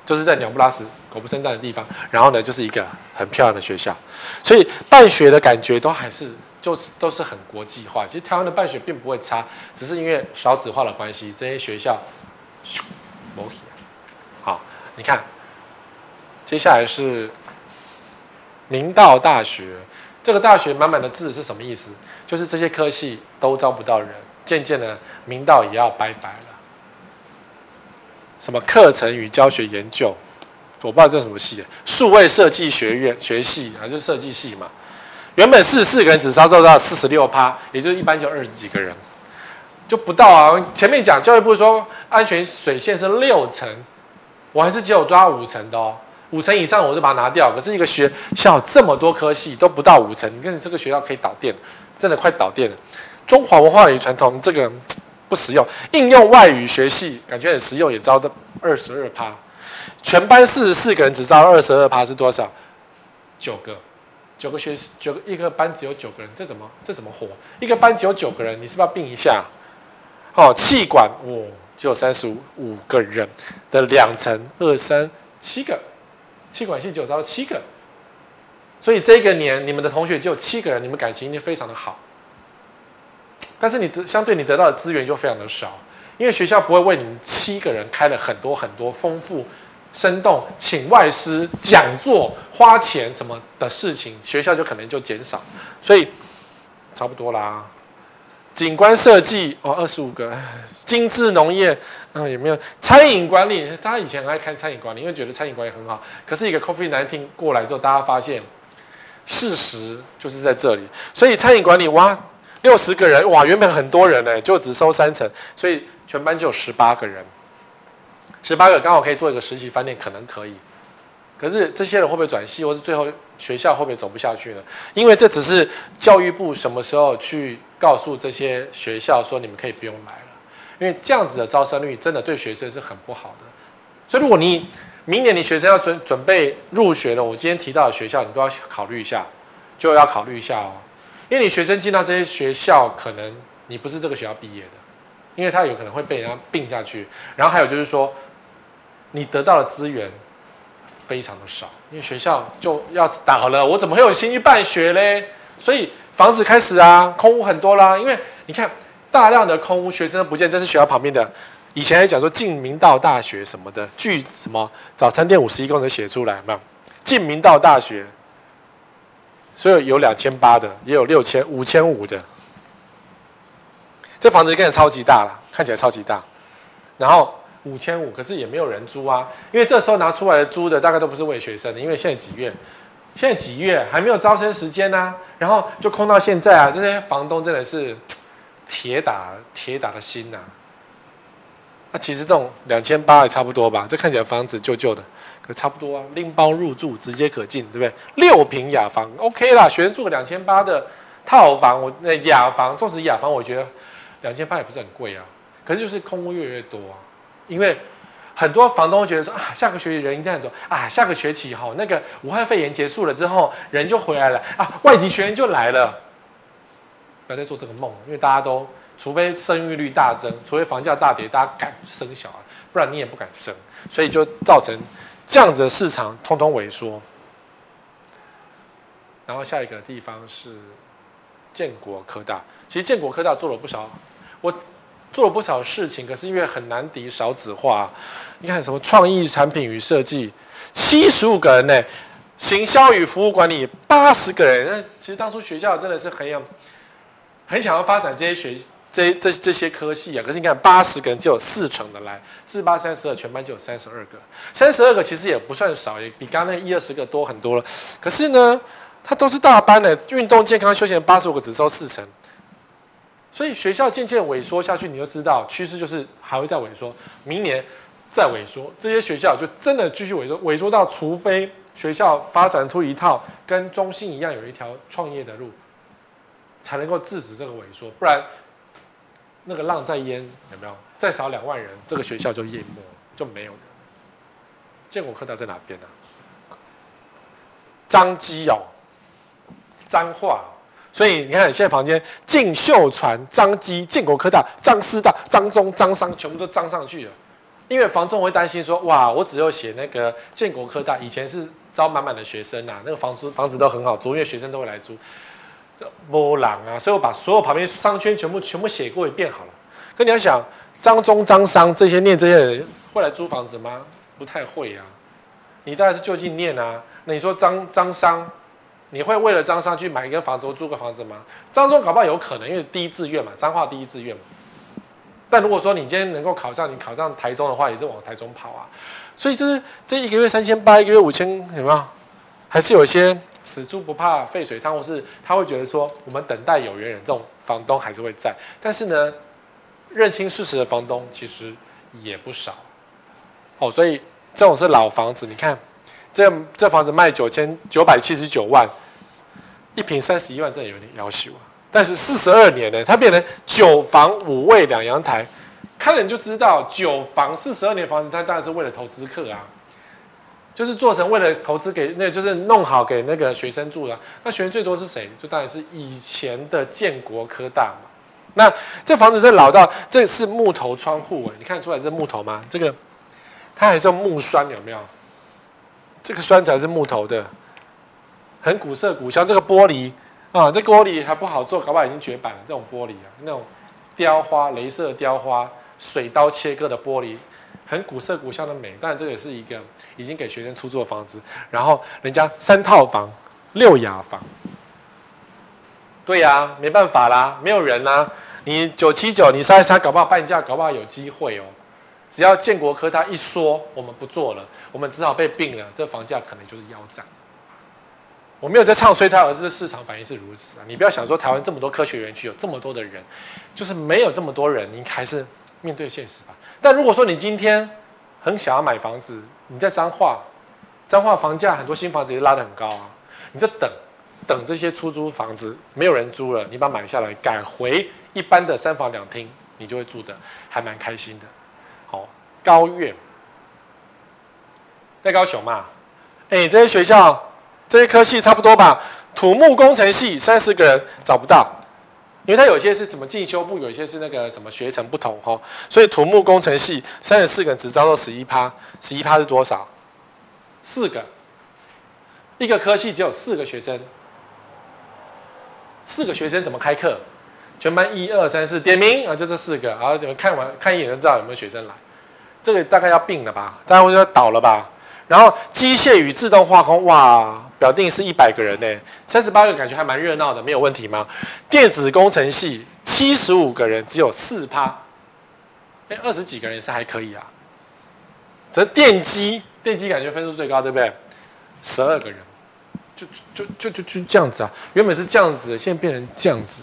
就是在鸟不拉屎、狗不生蛋的地方。然后呢，就是一个很漂亮的学校，所以办学的感觉都还是。就都是很国际化，其实台湾的办学并不会差，只是因为少子化的关系，这些学校，你看，接下来是明道大学，这个大学满满的字是什么意思？就是这些科系都招不到人，渐渐的明道也要拜拜了。什么课程与教学研究，我不知道这是什么系，数位设计学院学系啊，就是设计系嘛。原本四十四个人只招收到四十六趴，也就是一般就二十几个人，就不到啊。前面讲教育部说安全水线是六成，我还是只有抓五成的哦，五成以上我就把它拿掉。可是一个学校这么多科系都不到五成，你看你这个学校可以倒电，真的快倒电了。中华文化与传统这个不实用，应用外语学系感觉很实用，也招的二十二趴，全班四十四个人只招二十二趴是多少？九个。九个学九个一个班只有九个人，这怎么这怎么活？一个班只有九个人，你是不是要并一下？哦，气管哦，只有三十五个人的两层二三七个，气管系只有招了七个，所以这个年你们的同学只有七个人，你们感情一定非常的好。但是你得相对你得到的资源就非常的少，因为学校不会为你们七个人开了很多很多丰富。生动，请外师讲座，花钱什么的事情，学校就可能就减少，所以差不多啦。景观设计哦，二十五个，精致农业啊，有没有餐饮管理？大家以前很爱看餐饮管理，因为觉得餐饮管理很好。可是一个 COVID-19 过来之后，大家发现事实就是在这里，所以餐饮管理哇，六十个人哇，原本很多人呢，就只收三成，所以全班就有十八个人。十八个刚好可以做一个实习饭店，可能可以。可是这些人会不会转系，或是最后学校会不会走不下去呢？因为这只是教育部什么时候去告诉这些学校说你们可以不用来了，因为这样子的招生率真的对学生是很不好的。所以如果你明年你学生要准准备入学了，我今天提到的学校你都要考虑一下，就要考虑一下哦，因为你学生进到这些学校，可能你不是这个学校毕业的，因为他有可能会被人家并下去。然后还有就是说。你得到的资源非常的少，因为学校就要倒了，我怎么会有心去办学嘞？所以房子开始啊，空屋很多啦。因为你看大量的空屋，学生不见，这是学校旁边的。以前还讲说进明道大学什么的，据什么早餐店五十一公尺写出来，嘛？进明道大学，所以有两千八的，也有六千五千五的。这房子看起来超级大了，看起来超级大，然后。五千五，可是也没有人租啊，因为这时候拿出来的租的大概都不是为学生的，因为现在几月？现在几月还没有招生时间呢、啊，然后就空到现在啊，这些房东真的是铁打铁打的心呐、啊。那、啊、其实这种两千八也差不多吧，这看起来房子旧旧的，可差不多啊，拎包入住直接可进，对不对？六平雅房，OK 啦，学生住个两千八的套房，我那雅房，纵使雅房，我觉得两千八也不是很贵啊，可是就是空屋越来越多啊。因为很多房东觉得说啊，下个学期人一定很多啊，下个学期哈，那个武汉肺炎结束了之后，人就回来了啊，外籍学员就来了。不要再做这个梦了，因为大家都除非生育率大增，除非房价大跌，大家敢生小孩，不然你也不敢生，所以就造成这样子的市场通通萎缩。然后下一个地方是建国科大，其实建国科大做了不少，我。做了不少事情，可是因为很难敌少子化。你看什么创意产品与设计，七十五个人呢？行销与服务管理八十个人。那其实当初学校真的是很有，很想要发展这些学这这这些科系啊。可是你看八十个人就有四成的来，四八三十二，全班就有三十二个。三十二个其实也不算少，也比刚刚那一二十个多很多了。可是呢，它都是大班的，运动健康休闲八十五个只收四成。所以学校渐渐萎缩下去，你就知道趋势就是还会再萎缩，明年再萎缩，这些学校就真的继续萎缩，萎缩到除非学校发展出一套跟中信一样有一条创业的路，才能够制止这个萎缩，不然那个浪再淹有没有？再少两万人，这个学校就淹没，就没有了。建国科大在哪边呢、啊？彰基哦，彰化。所以你看，现在房间净秀传、张基、建国科大、张师大、张中、张商，全部都彰上去了。因为房仲会担心说：哇，我只有写那个建国科大，以前是招满满的学生呐、啊，那个房租房子都很好租，因为学生都会来租。波浪啊，所以我把所有旁边商圈全部全部写过一遍好了。可你要想，张中、张商这些念这些人会来租房子吗？不太会啊。你当然是就近念啊。那你说张张商？你会为了彰商去买一个房子或租个房子吗？彰中搞不好有可能，因为第一志愿嘛，彰化第一志愿嘛。但如果说你今天能够考上，你考上台中的话，也是往台中跑啊。所以就是这一个月三千八，一个月五千，有没有？还是有一些死猪不怕沸水烫，或是他会觉得说，我们等待有缘人，这种房东还是会在。但是呢，认清事实的房东其实也不少。哦，所以这种是老房子，你看。这这房子卖九千九百七十九万，一平三十一万，真的有点要求啊。但是四十二年呢，它变成九房五卫两阳台，看了你就知道，九房四十二年房子，它当然是为了投资客啊，就是做成为了投资给那，就是弄好给那个学生住的。那学生最多是谁？就当然是以前的建国科大嘛。那这房子这老到，这是木头窗户哎，你看出来这木头吗？这个它还是用木栓，有没有？这个栓子是木头的，很古色古香。这个玻璃啊，这玻璃还不好做，搞不好已经绝版了。这种玻璃啊，那种雕花、镭射雕花、水刀切割的玻璃，很古色古香的美。但这个也是一个已经给学生出租的房子。然后人家三套房、六雅房，对呀、啊，没办法啦，没有人啦。你九七九，你杀一杀，搞不好半价，搞不好有机会哦。只要建国科他一说，我们不做了。我们只好被并了，这房价可能就是腰斩。我没有在唱衰它，而是市场反应是如此啊！你不要想说台湾这么多科学园区有这么多的人，就是没有这么多人，你还是面对现实吧。但如果说你今天很想要买房子，你在彰化，彰化房价很多新房子也拉得很高啊，你就等等这些出租房子没有人租了，你把它买下来改回一般的三房两厅，你就会住的还蛮开心的。高苑。在高雄嘛，哎，这些学校，这些科系差不多吧？土木工程系三十个人找不到，因为它有些是怎么进修部，有些是那个什么学程不同哈，所以土木工程系三十四个人只招到十一趴，十一趴是多少？四个，一个科系只有四个学生，四个学生怎么开课？全班一二三四点名啊，就这四个，然后你们看完看一眼就知道有没有学生来，这个大概要并了吧？大概会要倒了吧？然后机械与自动化工，哇，表定是一百个人呢，三十八个感觉还蛮热闹的，没有问题吗？电子工程系七十五个人，只有四趴，哎，二十几个人是还可以啊。这电机，电机感觉分数最高，对不对？十二个人，就就就就就这样子啊，原本是这样子，现在变成这样子，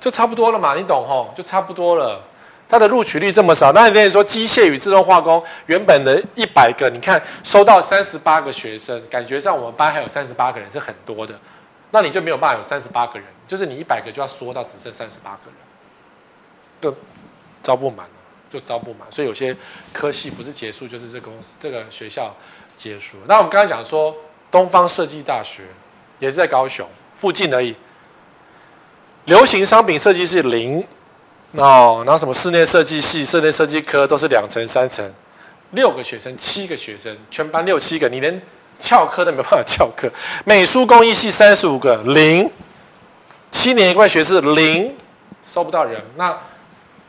就差不多了嘛，你懂吼？就差不多了。它的录取率这么少，那你等于说机械与自动化工原本的一百个，你看收到三十八个学生，感觉上我们班还有三十八个人是很多的，那你就没有办法有三十八个人，就是你一百个就要缩到只剩三十八个人，就招不满了，就招不满，所以有些科系不是结束就是这公司这个学校结束。那我们刚才讲说东方设计大学也是在高雄附近而已，流行商品设计是零。哦，然后什么室内设计系、室内设计科都是两层、三层，六个学生、七个学生，全班六七个，你连翘课都没办法翘课。美术工艺系三十五个零，七年一贯学士零，收不到人。那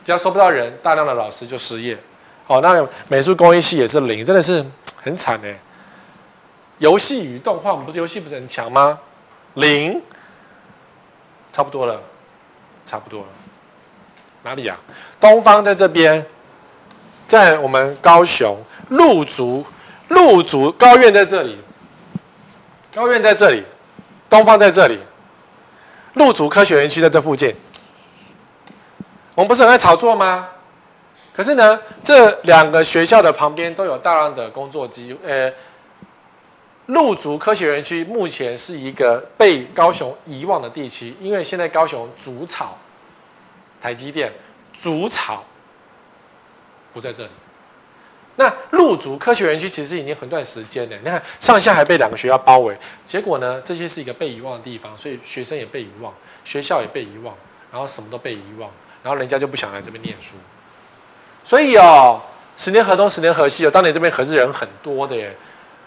只要收不到人，大量的老师就失业。哦，那美术工艺系也是零，真的是很惨哎。游戏与动画，我们不是游戏不是很强吗？零，差不多了，差不多了。哪里啊？东方在这边，在我们高雄路竹，路竹高院在这里，高院在这里，东方在这里，路竹科学园区在这附近。我们不是很爱炒作吗？可是呢，这两个学校的旁边都有大量的工作机会。呃，路竹科学园区目前是一个被高雄遗忘的地区，因为现在高雄主炒台积电，主草不在这里。那路竹科学园区其实已经很段时间了，你看上下还被两个学校包围，结果呢，这些是一个被遗忘的地方，所以学生也被遗忘，学校也被遗忘，然后什么都被遗忘，然后人家就不想来这边念书。所以哦，十年河东，十年河西哦，当年这边可是人很多的耶。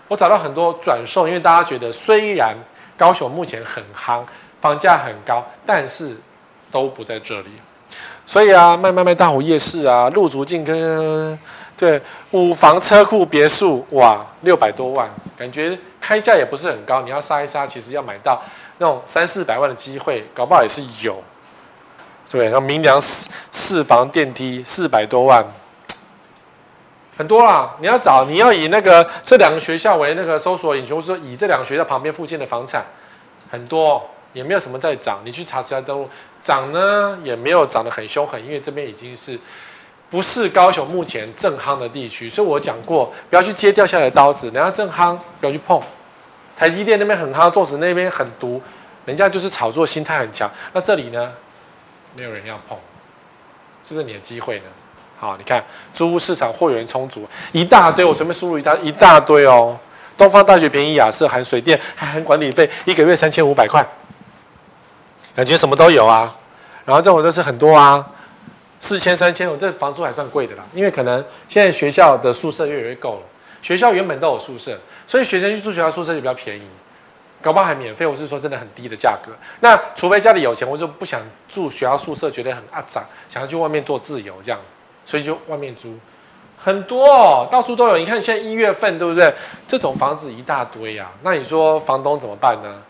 我找到很多转售，因为大家觉得虽然高雄目前很夯，房价很高，但是都不在这里。所以啊，卖卖卖大湖夜市啊，路竹进跟对五房车库别墅，哇，六百多万，感觉开价也不是很高。你要杀一杀，其实要买到那种三四百万的机会，搞不好也是有。对，然后明良四四房电梯四百多万，很多啦。你要找，你要以那个这两个学校为那个搜索引擎，或者说以这两个学校旁边附近的房产，很多也没有什么在涨。你去查实在都涨呢，也没有涨得很凶狠，因为这边已经是不是高雄目前正夯的地区。所以我讲过，不要去接掉下来的刀子，人家正夯不要去碰。台积电那边很夯，纵使那边很毒，人家就是炒作心态很强。那这里呢？没有人要碰，是不是你的机会呢？好，你看租屋市场货源充足，一大堆，我随便输入一大一大堆哦。东方大学便宜雅舍含水电还含管理费，一个月三千五百块，感觉什么都有啊。然后这种都是很多啊，四千三千，我这房租还算贵的啦，因为可能现在学校的宿舍越来越够了，学校原本都有宿舍，所以学生去住学校宿舍就比较便宜。搞不好还免费，我是说真的很低的价格。那除非家里有钱，我就不想住学校宿舍，觉得很阿杂，想要去外面做自由这样，所以就外面租很多哦，到处都有。你看现在一月份对不对？这种房子一大堆啊。那你说房东怎么办呢？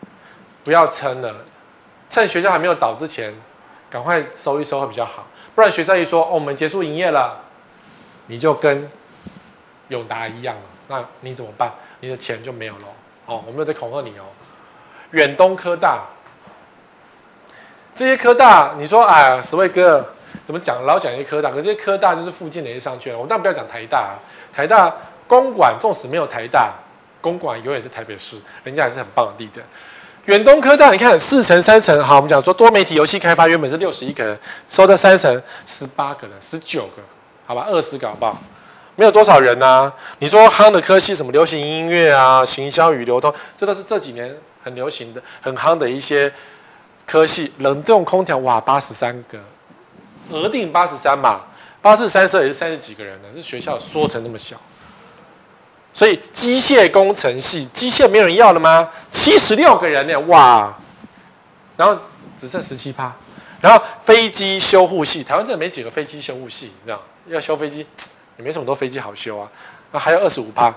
不要撑了，趁学校还没有倒之前，赶快收一收会比较好。不然学校一说哦，我们结束营业了，你就跟永达一样了，那你怎么办？你的钱就没有了哦。我没有在恐吓你哦。远东科大，这些科大，你说哎，十位哥怎么讲？老讲一些科大，可是这些科大就是附近的一些商圈。我当然不要讲台大，啊，台大公馆纵使没有台大，公馆永远是台北市，人家还是很棒的地点。远东科大，你看四层三层，好，我们讲说多媒体游戏开发原本是六十一个人，收到三层十八个人，十九个，好吧，二十个好不好？没有多少人啊。你说夯的科系什么流行音乐啊，行销与流通，这都是这几年。很流行的、很夯的一些科系，冷冻空调哇，八十三个，额定八十三嘛，八四三十也是三十几个人呢，这学校缩成那么小，所以机械工程系机械没有人要了吗？七十六个人呢，哇，然后只剩十七趴，然后飞机修护系，台湾真的没几个飞机修护系，你知道要修飞机也没什么多飞机好修啊，那还有二十五趴，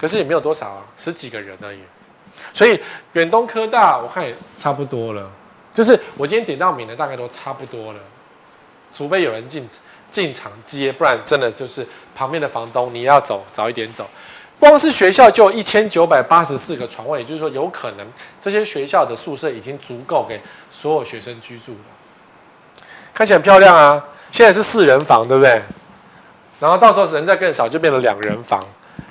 可是也没有多少啊，十几个人而已。所以远东科大我看也差不多了，就是我今天点到名的大概都差不多了，除非有人进进场接，不然真的就是旁边的房东你要走早一点走。光是学校就一千九百八十四个床位，也就是说有可能这些学校的宿舍已经足够给所有学生居住了，看起来很漂亮啊。现在是四人房，对不对？然后到时候人再更少，就变成两人房。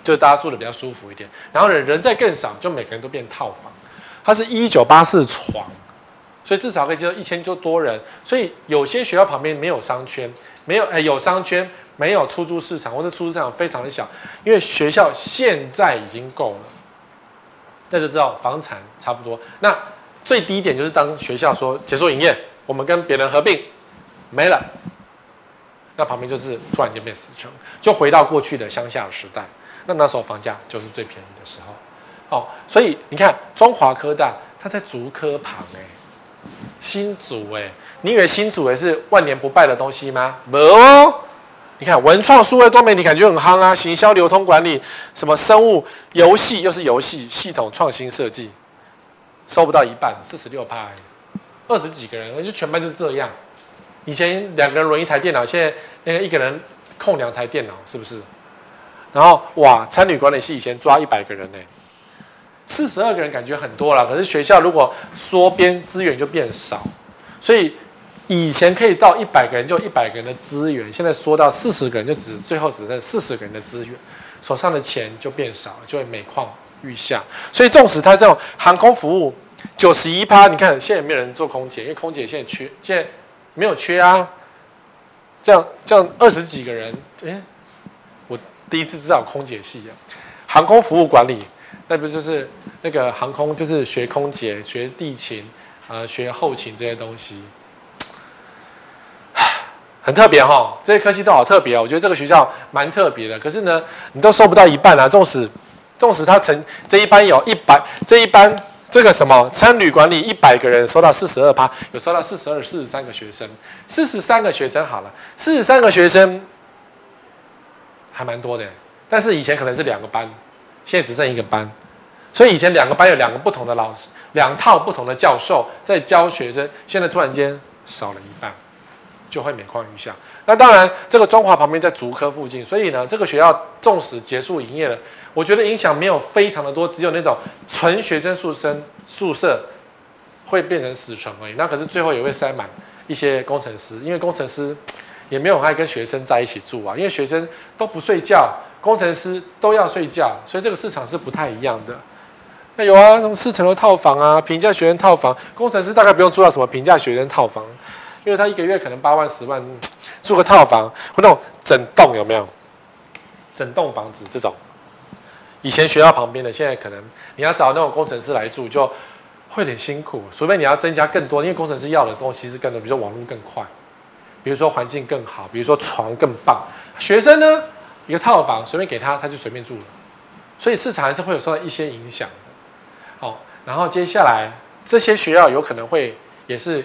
就大家住的比较舒服一点，然后人人再更少，就每个人都变套房。它是一九八四床，所以至少可以接受一千就多人。所以有些学校旁边没有商圈，没有哎有商圈，没有出租市场，或者出租市场非常的小，因为学校现在已经够了。那就知道房产差不多。那最低点就是当学校说结束营业，我们跟别人合并没了，那旁边就是突然间变死城，就回到过去的乡下时代。那那时候房价就是最便宜的时候，哦，所以你看中华科大，它在竹科旁哎，新竹哎，你以为新竹也是万年不败的东西吗？没哦，你看文创数位多媒体感觉很夯啊，行销流通管理，什么生物游戏又是游戏系统创新设计，收不到一半，四十六趴，二十几个人，就全班就是这样。以前两个人轮一台电脑，现在那个一个人控两台电脑，是不是？然后哇，餐旅管理系以前抓一百个人呢，四十二个人感觉很多了。可是学校如果缩编资源就变少，所以以前可以到一百个人就一百个人的资源，现在缩到四十个人就只最后只剩四十个人的资源，手上的钱就变少了，就会每况愈下。所以纵使他这种航空服务九十一趴，你看现在也没有人做空姐，因为空姐现在缺，现在没有缺啊。这样这样二十几个人，诶，我第一次知道空姐系啊，航空服务管理，那不就是那个航空就是学空姐、学地勤、呃学后勤这些东西。很特别哈，这些科系都好特别哦。我觉得这个学校蛮特别的。可是呢，你都收不到一半啊。纵使纵使他成这一班有一百，这一班这个什么餐旅管理一百个人收到四十二趴，有收到四十二、四十三个学生，四十三个学生好了，四十三个学生还蛮多的。但是以前可能是两个班，现在只剩一个班，所以以前两个班有两个不同的老师，两套不同的教授在教学生，现在突然间少了一半。就会每况愈下。那当然，这个中华旁边在竹科附近，所以呢，这个学校纵使结束营业了，我觉得影响没有非常的多，只有那种纯学生宿舍宿舍会变成死城而已。那可是最后也会塞满一些工程师，因为工程师也没有爱跟学生在一起住啊，因为学生都不睡觉，工程师都要睡觉，所以这个市场是不太一样的。那有啊，那种四层楼套房啊，平价学生套房，工程师大概不用住到什么平价学生套房。因为他一个月可能八万十万，住个套房或那种整栋有没有？整栋房子这种，以前学校旁边的，现在可能你要找那种工程师来住，就会有点辛苦。除非你要增加更多，因为工程师要的东西是更多，比如说网络更快，比如说环境更好，比如说床更棒。学生呢，一个套房随便给他，他就随便住了。所以市场还是会有受到一些影响的。好，然后接下来这些学校有可能会也是。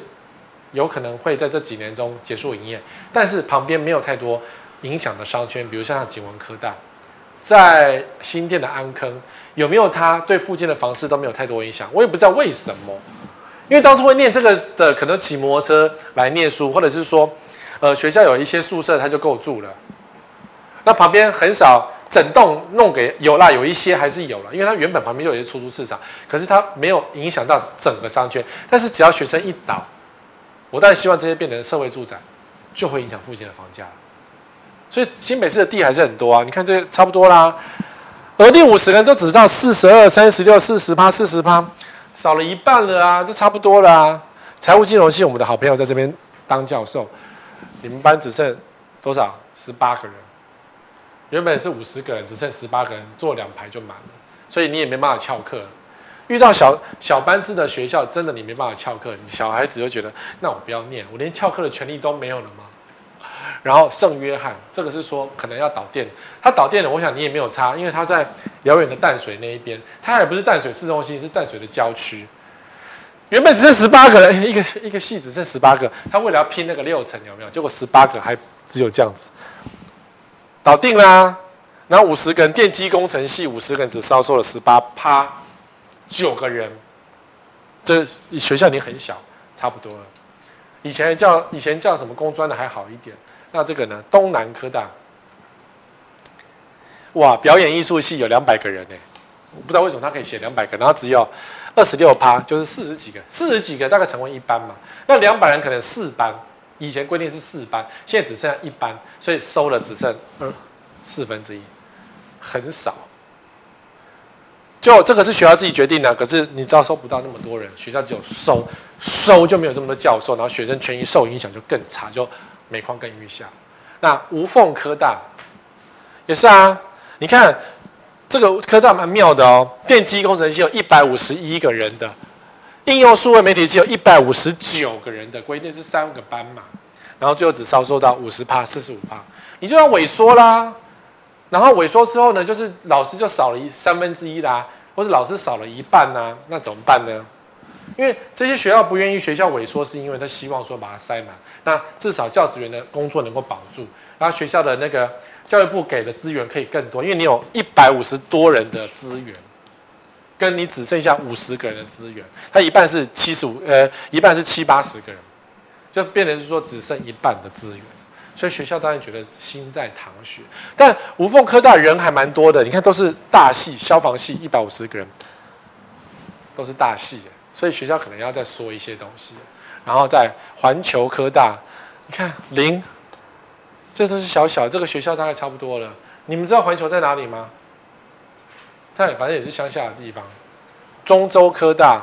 有可能会在这几年中结束营业，但是旁边没有太多影响的商圈，比如像景文科大，在新店的安坑，有没有它对附近的房市都没有太多影响？我也不知道为什么，因为当时会念这个的，可能骑摩托车来念书，或者是说，呃，学校有一些宿舍他就够住了，那旁边很少整栋弄给有啦，有一些还是有了，因为它原本旁边就有些出租市场，可是它没有影响到整个商圈，但是只要学生一倒。我当然希望这些变成社会住宅，就会影响附近的房价。所以新北市的地还是很多啊，你看这差不多啦。额定五十人都只到四十二、三十六、四十趴、四十趴，少了一半了啊，这差不多了啊。财务金融系我们的好朋友在这边当教授，你们班只剩多少？十八个人，原本是五十个人，只剩十八个人，坐两排就满了，所以你也没办法翘课。遇到小小班制的学校，真的你没办法翘课，你小孩子就觉得，那我不要念，我连翘课的权利都没有了吗？然后圣约翰，这个是说可能要导电，他导电了，我想你也没有差，因为他在遥远的淡水那一边，他也不是淡水市中心，是淡水的郊区。原本只剩十八个，一个一个系只剩十八个，他为了要拼那个六层，有没有？结果十八个还只有这样子，导定啦。然后五十根电机工程系，五十根只招收了十八趴。九个人，这学校已经很小，差不多了。以前叫以前叫什么工专的还好一点。那这个呢？东南科大，哇，表演艺术系有两百个人呢。我不知道为什么他可以写两百个，然后只有二十六趴，就是四十几个，四十几个大概成为一班嘛。那两百人可能四班，以前规定是四班，现在只剩下一班，所以收了只剩二四分之一，很少。就这个是学校自己决定的，可是你知道收不到那么多人，学校只有收，收就没有这么多教授，然后学生权益受影响就更差，就每况更愈下。那无缝科大也是啊，你看这个科大蛮妙的哦，电机工程系有一百五十一个人的，应用数位媒体系有一百五十九个人的，规定是三个班嘛，然后最后只招收到五十趴、四十五趴，你就要萎缩啦。然后萎缩之后呢，就是老师就少了一三分之一啦，或者老师少了一半呐、啊，那怎么办呢？因为这些学校不愿意学校萎缩，是因为他希望说把它塞满，那至少教职员的工作能够保住，然后学校的那个教育部给的资源可以更多，因为你有一百五十多人的资源，跟你只剩下五十个人的资源，他一半是七十五，呃，一半是七八十个人，就变成是说只剩一半的资源。所以学校当然觉得心在淌血，但无缝科大人还蛮多的，你看都是大系，消防系一百五十个人，都是大系，所以学校可能要再说一些东西。然后在环球科大，你看零，这都是小小，这个学校大概差不多了。你们知道环球在哪里吗？在反正也是乡下的地方。中州科大，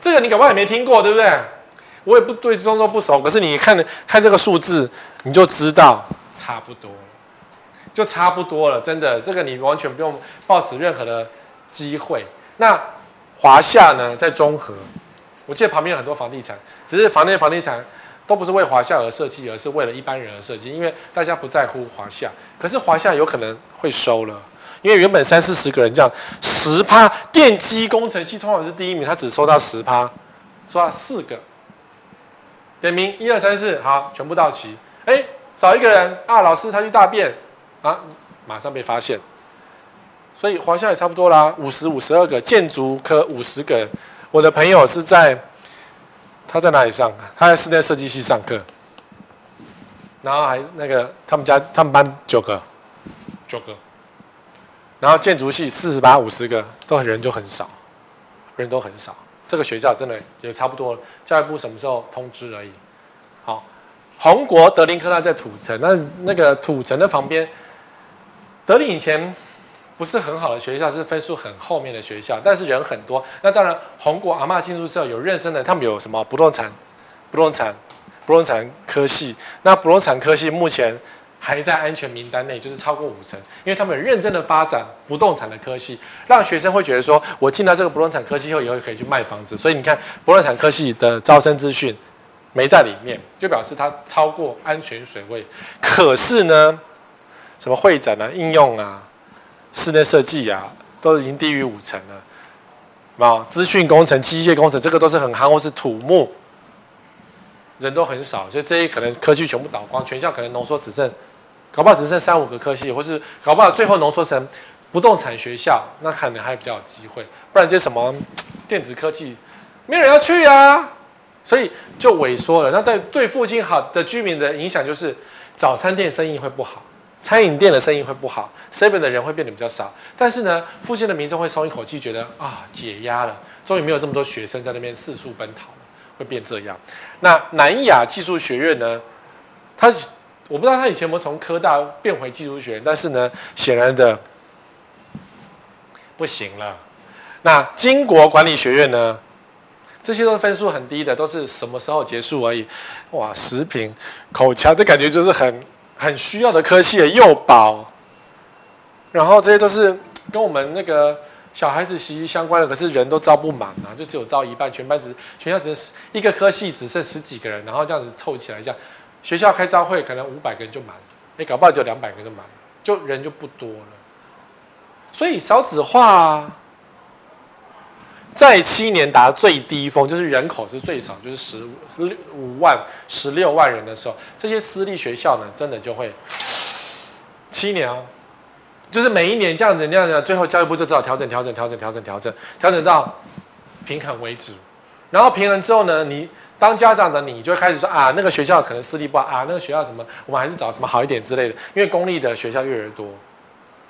这个你搞不好也没听过，对不对？我也不对中州不熟，可是你看看这个数字，你就知道差不多了，就差不多了，真的，这个你完全不用抱持任何的机会。那华夏呢，在中和，我记得旁边有很多房地产，只是房内房地产都不是为华夏而设计，而是为了一般人而设计，因为大家不在乎华夏，可是华夏有可能会收了。因为原本三四十个人这样，十趴电机工程系通常是第一名，他只收到十趴，收到四个。点名一二三四，好，全部到齐。哎，少一个人啊，老师他去大便啊，马上被发现。所以华夏也差不多啦，五十五十二个，建筑科五十个。我的朋友是在，他在哪里上？他在室内设计系上课，然后还那个他们家他们班九个，九个。然后建筑系四十八五十个，都人就很少，人都很少。这个学校真的也差不多了。教育部什么时候通知而已？红，国德林科大在土城，那那个土城的旁边，德林以前不是很好的学校，是分数很后面的学校，但是人很多。那当然，宏国阿嬷进入之后有认生的，他们有什么不动产、不动产、不动产科系。那不动产科系目前。还在安全名单内，就是超过五成，因为他们认真的发展不动产的科系，让学生会觉得说，我进到这个不动产科系后，以后可以去卖房子。所以你看，不动产科系的招生资讯没在里面，就表示它超过安全水位。可是呢，什么会展啊、应用啊、室内设计啊，都已经低于五成了。啊，资讯工程、机械工程，这个都是很夯，或是土木，人都很少，所以这些可能科系全部倒光，全校可能浓缩只剩。搞不好只剩三五个科系，或是搞不好最后浓缩成不动产学校，那可能还比较有机会。不然这些什么电子科技，没人要去啊，所以就萎缩了。那对对附近好的居民的影响就是，早餐店生意会不好，餐饮店的生意会不好，seven 的人会变得比较少。但是呢，附近的民众会松一口气，觉得啊解压了，终于没有这么多学生在那边四处奔逃了，会变这样。那南亚技术学院呢，他。我不知道他以前有没有从科大变回技术学院，但是呢，显然的不行了。那经国管理学院呢？这些都是分数很低的，都是什么时候结束而已。哇，食品、口腔，这感觉就是很很需要的科系的幼保。然后这些都是跟我们那个小孩子息息相关的，可是人都招不满啊，就只有招一半，全班只全校只是一个科系只剩十几个人，然后这样子凑起来这样。学校开招会，可能五百个人就满了，哎，搞不好只有两百个人就满，就人就不多了。所以少子化在七年达最低峰，就是人口是最少，就是十五万、十六万人的时候，这些私立学校呢，真的就会七年哦，就是每一年这样子、这样子，最后教育部就只好调整、调整、调整、调整、调整，调整到平衡为止。然后平衡之后呢，你。当家长的你就开始说啊，那个学校可能私立不好啊，那个学校什么，我们还是找什么好一点之类的。因为公立的学校越来越多，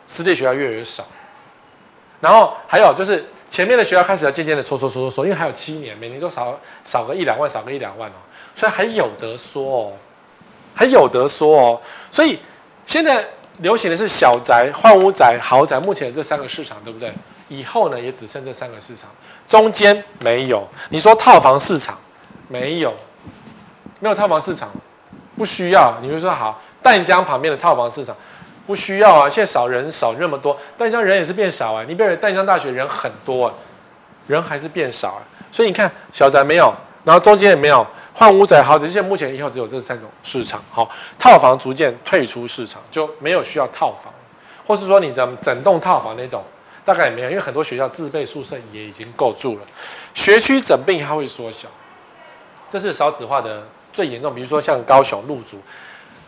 私立学校越来越少。然后还有就是前面的学校开始要渐渐的缩缩缩缩缩，因为还有七年，每年都少少个一两万，少个一两万哦，所以还有得说哦，还有得说哦。所以现在流行的是小宅、换屋宅、豪宅，目前这三个市场，对不对？以后呢也只剩这三个市场，中间没有。你说套房市场？没有，没有套房市场，不需要。你就说好，淡江旁边的套房市场不需要啊。现在少人少那么多，淡江人也是变少啊。你比如淡江大学人很多啊，人还是变少啊。所以你看小宅没有，然后中间也没有，换屋宅好，现在目前以后只有这三种市场。好，套房逐渐退出市场，就没有需要套房，或是说你整整栋套房那种，大概也没有，因为很多学校自备宿舍也已经够住了。学区整并它会缩小。这是少子化的最严重，比如说像高雄路竹，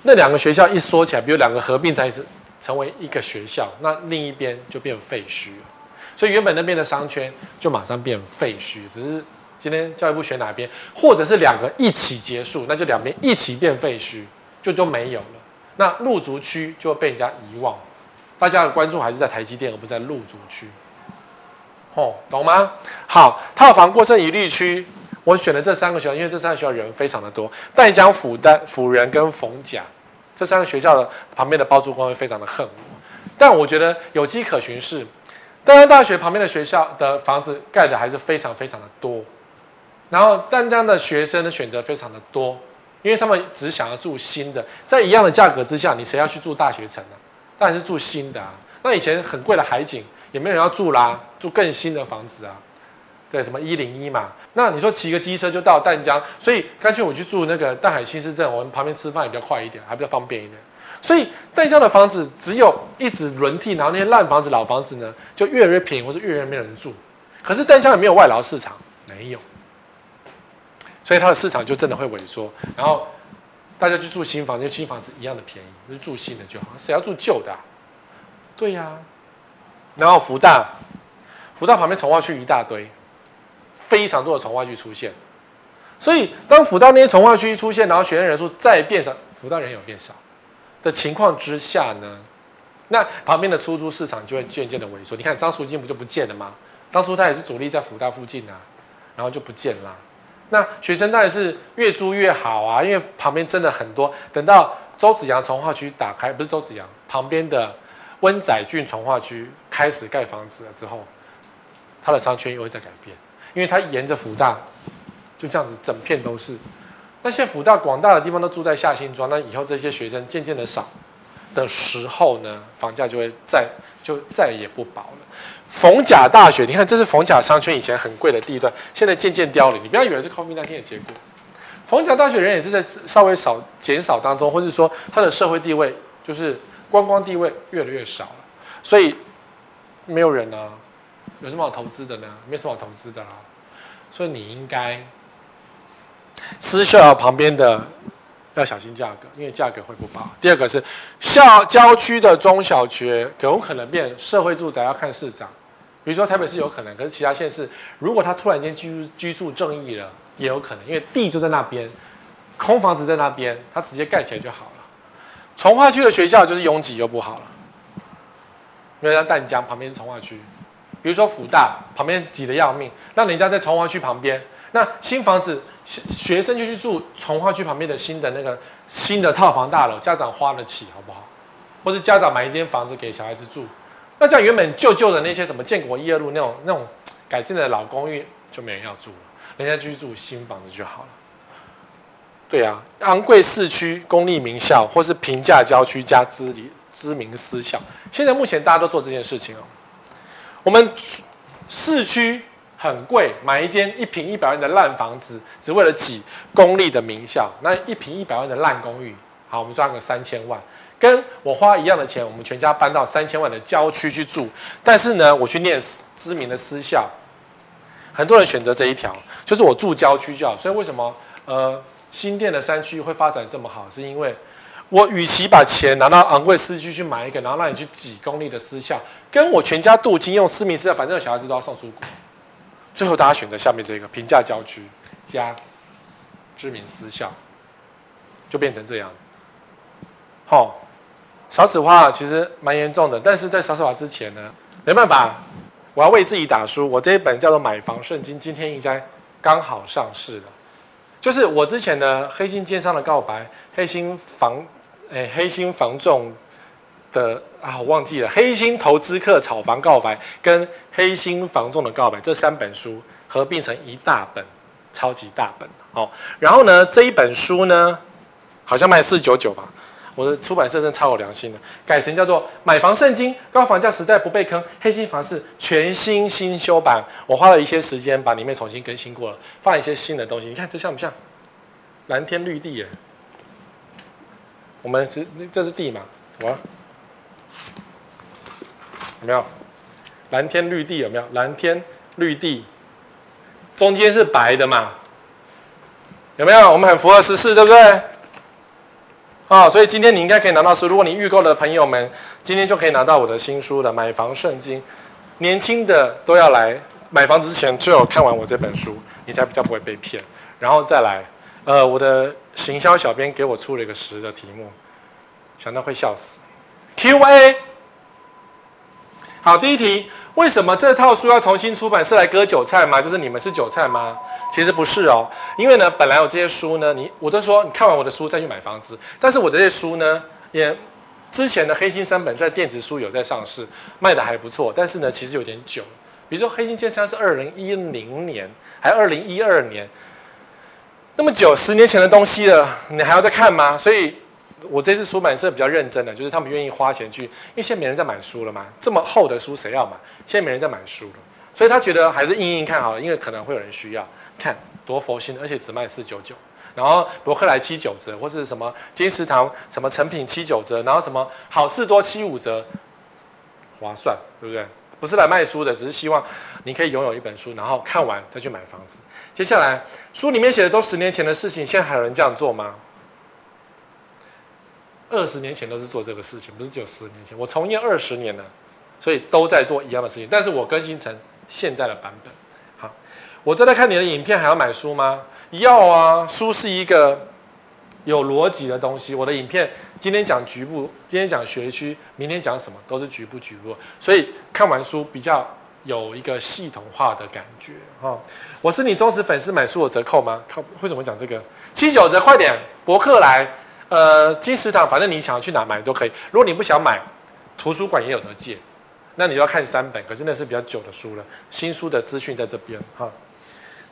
那两个学校一说起来，比如两个合并才是成为一个学校，那另一边就变废墟了。所以原本那边的商圈就马上变废墟，只是今天教育部选哪边，或者是两个一起结束，那就两边一起变废墟，就都没有了。那路竹区就会被人家遗忘，大家的关注还是在台积电，而不是在路竹区。哦，懂吗？好，套房过剩一律区。我选了这三个学校，因为这三个学校人非常的多。淡江、辅大、辅仁跟逢甲这三个学校的旁边的包租公会非常的恨我，但我觉得有机可循是，淡江大学旁边的学校的房子盖的还是非常非常的多，然后淡江的学生的选择非常的多，因为他们只想要住新的，在一样的价格之下，你谁要去住大学城呢？当然是住新的啊。那以前很贵的海景也没有人要住啦，住更新的房子啊。对，什么一零一嘛？那你说骑个机车就到淡江，所以干脆我去住那个淡海新市镇，我们旁边吃饭也比较快一点，还比较方便一点。所以淡江的房子只有一直轮替，然后那些烂房子、老房子呢，就越来越便宜，或是越来越没人住。可是淡江也没有外劳市场，没有，所以它的市场就真的会萎缩。然后大家去住新房，因为新房子一样的便宜，就住新的就好，谁要住旧的啊？对呀。然后福大，福大旁边重划区一大堆。非常多的重化区出现，所以当辅大那些重化区出现，然后学生人数再变少，辅大人有变少的情况之下呢，那旁边的出租市场就会渐渐的萎缩。你看张淑金不就不见了吗？当初他也是主力在辅大附近啊，然后就不见了。那学生当然是越租越好啊，因为旁边真的很多。等到周子阳重化区打开，不是周子阳旁边的温仔郡重化区开始盖房子了之后，他的商圈又会再改变。因为它沿着福大，就这样子整片都是。那些福大广大的地方都住在下新庄，那以后这些学生渐渐的少的时候呢，房价就会再就再也不保了。逢甲大学，你看这是逢甲商圈以前很贵的地段，现在渐渐凋零。你不要以为是 COVID 那天的结果，逢甲大学人也是在稍微少减少当中，或者说他的社会地位就是观光地位越来越少了，所以没有人啊。有什么好投资的呢？没什么好投资的啦，所以你应该私校旁边的要小心价格，因为价格会不保。第二个是校郊区的中小学有可能变社会住宅，要看市长。比如说台北市有可能，可是其他县市如果他突然间居住居住正义了，也有可能，因为地就在那边，空房子在那边，他直接盖起来就好了。重划区的学校就是拥挤又不好了，因为在淡江旁边是重划区。比如说辅大旁边挤得要命，那人家在重划区旁边，那新房子学生就去住重划区旁边的新的那个新的套房大楼，家长花得起好不好？或者家长买一间房子给小孩子住，那这样原本旧旧的那些什么建国一二路那种那种改建的老公寓就没人要住了，人家就去住新房子就好了。对啊，昂贵市区公立名校或是平价郊区加知名知名私校，现在目前大家都做这件事情哦。我们市区很贵，买一间一平一百万的烂房子，只为了挤公立的名校。那一平一百万的烂公寓，好，我们赚个三千万，跟我花一样的钱，我们全家搬到三千万的郊区去住。但是呢，我去念知名的私校，很多人选择这一条，就是我住郊区就好。所以为什么呃新店的山区会发展这么好？是因为我与其把钱拿到昂贵市区去买一个，然后让你去挤公立的私校。跟我全家镀金用私民私校，反正小孩子都要送出国。最后大家选择下面这个平价郊区加知名私校，就变成这样。好、少子化其实蛮严重的，但是在少子化之前呢，没办法，我要为自己打书。我这一本叫做《买房圣经》，今天应该刚好上市了。就是我之前的黑心奸商的告白，黑心房，哎，黑心房仲。的啊，我忘记了黑心投资客炒房告白跟黑心房仲的告白这三本书合并成一大本，超级大本哦。然后呢，这一本书呢，好像卖四九九吧。我的出版社真的超有良心的，改成叫做《买房圣经》，高房价时代不被坑，黑心房市全新新修版。我花了一些时间把里面重新更新过了，放一些新的东西。你看这像不像？蓝天绿地耶。我们是这是地嘛？我。有没有蓝天绿地？有没有蓝天绿地？中间是白的嘛？有没有？我们很符合十四，对不对？啊、哦，所以今天你应该可以拿到书。如果你预购的朋友们，今天就可以拿到我的新书了，《买房圣经》。年轻的都要来买房之前，最好看完我这本书，你才比较不会被骗。然后再来，呃，我的行销小编给我出了一个十的题目，想到会笑死。Q&A。好，第一题，为什么这套书要重新出版？是来割韭菜吗？就是你们是韭菜吗？其实不是哦，因为呢，本来有这些书呢，你我都说你看完我的书再去买房子。但是我这些书呢，也之前的黑心三本在电子书有在上市，卖的还不错。但是呢，其实有点久。比如说黑心剑三是二零一零年，还二零一二年，那么久，十年前的东西了，你还要再看吗？所以，我这次出版社比较认真的，就是他们愿意花钱去，因为现在没人在买书了嘛，这么厚的书谁要买？现在没人在买书了，所以他觉得还是印印看好了，因为可能会有人需要，看多佛心，而且只卖四九九，然后博客来七九折，或是什么金石堂什么成品七九折，然后什么好事多七五折，划算，对不对？不是来卖书的，只是希望你可以拥有一本书，然后看完再去买房子。接下来书里面写的都十年前的事情，现在还有人这样做吗？二十年前都是做这个事情，不是只有十年前。我从业二十年了，所以都在做一样的事情，但是我更新成现在的版本。好，我正在看你的影片，还要买书吗？要啊，书是一个。有逻辑的东西，我的影片今天讲局部，今天讲学区，明天讲什么都是局部局部，所以看完书比较有一个系统化的感觉哈、我是你忠实粉丝，买书有折扣吗？靠，为什么讲这个？七九折，快点！博客来，呃，金石堂，反正你想要去哪买都可以。如果你不想买，图书馆也有得借，那你要看三本，可是那是比较久的书了。新书的资讯在这边哈、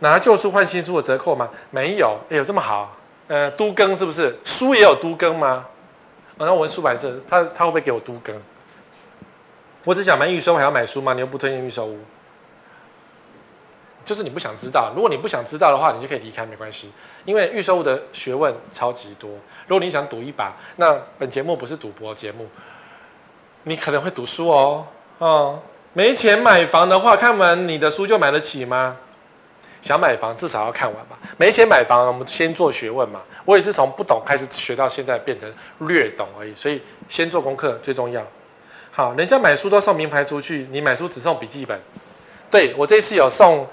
拿旧书换新书的折扣吗？没有，哎，有这么好？呃，都更是不是？书也有都更吗？啊，那我问出版社，他他会不会给我都更？我只想买预售，还要买书吗？你又不推荐预售屋，就是你不想知道。如果你不想知道的话，你就可以离开，没关系。因为预售物的学问超级多。如果你想赌一把，那本节目不是赌博节目，你可能会赌输哦。哦，没钱买房的话，看完你的书就买得起吗？想买房至少要看完吧，没钱买房，我们先做学问嘛。我也是从不懂开始学到现在变成略懂而已，所以先做功课最重要。好，人家买书都送名牌出去，你买书只送笔记本。对，我这次有送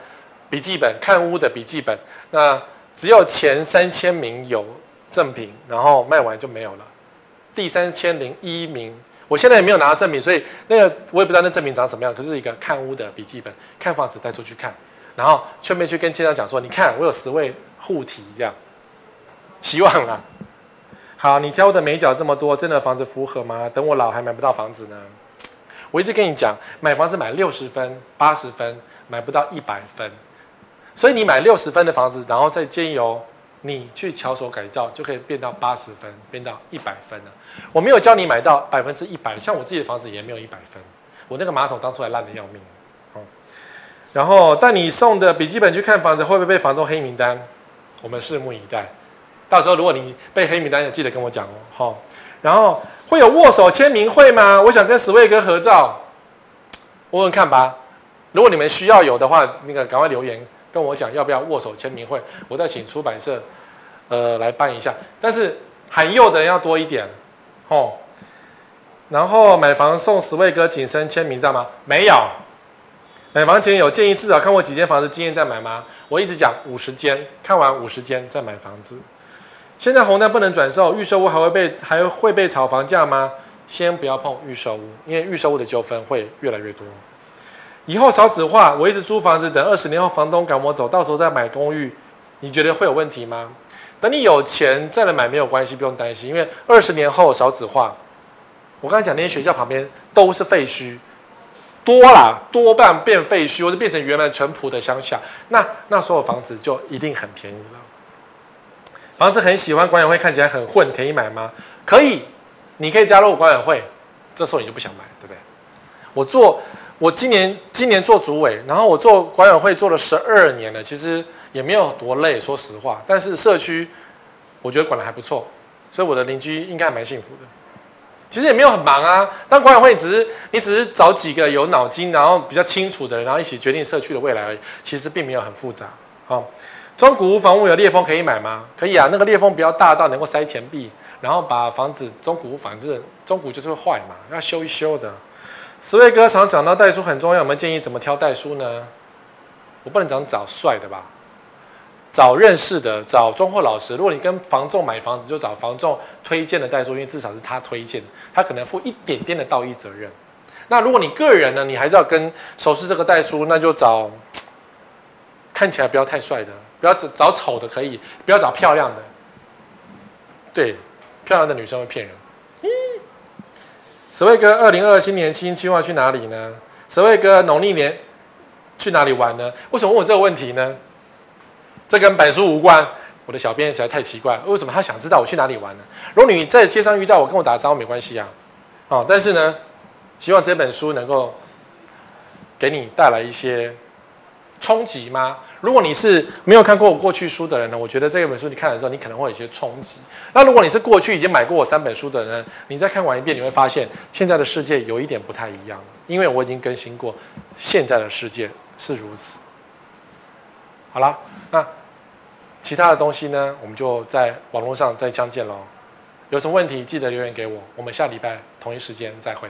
笔记本，看屋的笔记本，那只有前三千名有赠品，然后卖完就没有了。第三千零一名，我现在也没有拿到赠品，所以那个我也不知道那赠品长什么样，可是一个看屋的笔记本，看房子带出去看。然后顺便去跟街长讲说，你看我有十位护体，这样，希望啊。好，你挑的眉角这么多，真的房子符合吗？等我老还买不到房子呢。我一直跟你讲，买房子买六十分、八十分，买不到一百分。所以你买六十分的房子，然后再经由你去巧手改造，就可以变到八十分，变到一百分了。我没有教你买到百分之一百，像我自己的房子也没有一百分。我那个马桶当初还烂得要命。然后带你送的笔记本去看房子，会不会被房仲黑名单？我们拭目以待。到时候如果你被黑名单，记得跟我讲哦。好，然后会有握手签名会吗？我想跟史卫哥合照，问问看吧。如果你们需要有的话，那个赶快留言跟我讲要不要握手签名会，我再请出版社呃来办一下。但是罕有的人要多一点，哦。然后买房送史卫哥紧身签名，知道吗？没有。买房前有建议至少看过几间房子经验再买吗？我一直讲五十间，看完五十间再买房子。现在红单不能转售，预售屋还会被还会被炒房价吗？先不要碰预售屋，因为预售屋的纠纷会越来越多。以后少子化，我一直租房子，等二十年后房东赶我走，到时候再买公寓，你觉得会有问题吗？等你有钱再来买没有关系，不用担心，因为二十年后少子化，我刚才讲那些学校旁边都是废墟。多啦，多半变废墟，或者变成原来淳朴的乡下，那那时候房子就一定很便宜了。房子很喜欢管委会，看起来很混，可以买吗？可以，你可以加入管委会，这时候你就不想买，对不对？我做，我今年今年做主委，然后我做管委会做了十二年了，其实也没有多累，说实话。但是社区，我觉得管的还不错，所以我的邻居应该还蛮幸福的。其实也没有很忙啊，当管委会只是你只是找几个有脑筋，然后比较清楚的人，然后一起决定社区的未来而已。其实并没有很复杂。好，中古屋房屋有裂缝可以买吗？可以啊，那个裂缝比较大到能够塞钱币，然后把房子中古屋反正中古就是会坏嘛，要修一修的。十位哥常讲到代书很重要，有没有建议怎么挑代书呢？我不能讲找帅的吧？找认识的，找中货老师。如果你跟房仲买房子，就找房仲推荐的代书，因为至少是他推荐，他可能负一点点的道义责任。那如果你个人呢，你还是要跟熟识这个代书，那就找看起来不要太帅的，不要找找丑的可以，不要找漂亮的。对，漂亮的女生会骗人。十位哥，二零二二新年新计划去哪里呢？十位哥，农历年去哪里玩呢？为什么问我这个问题呢？这跟本书无关。我的小编实在太奇怪，为什么他想知道我去哪里玩呢？如果你在街上遇到我，跟我打招呼没关系啊。哦，但是呢，希望这本书能够给你带来一些冲击吗？如果你是没有看过我过去书的人呢，我觉得这本书你看的时候，你可能会有一些冲击。那如果你是过去已经买过我三本书的人，你再看完一遍，你会发现现在的世界有一点不太一样，因为我已经更新过，现在的世界是如此。好了，那。其他的东西呢，我们就在网络上再相见喽。有什么问题记得留言给我，我们下礼拜同一时间再会。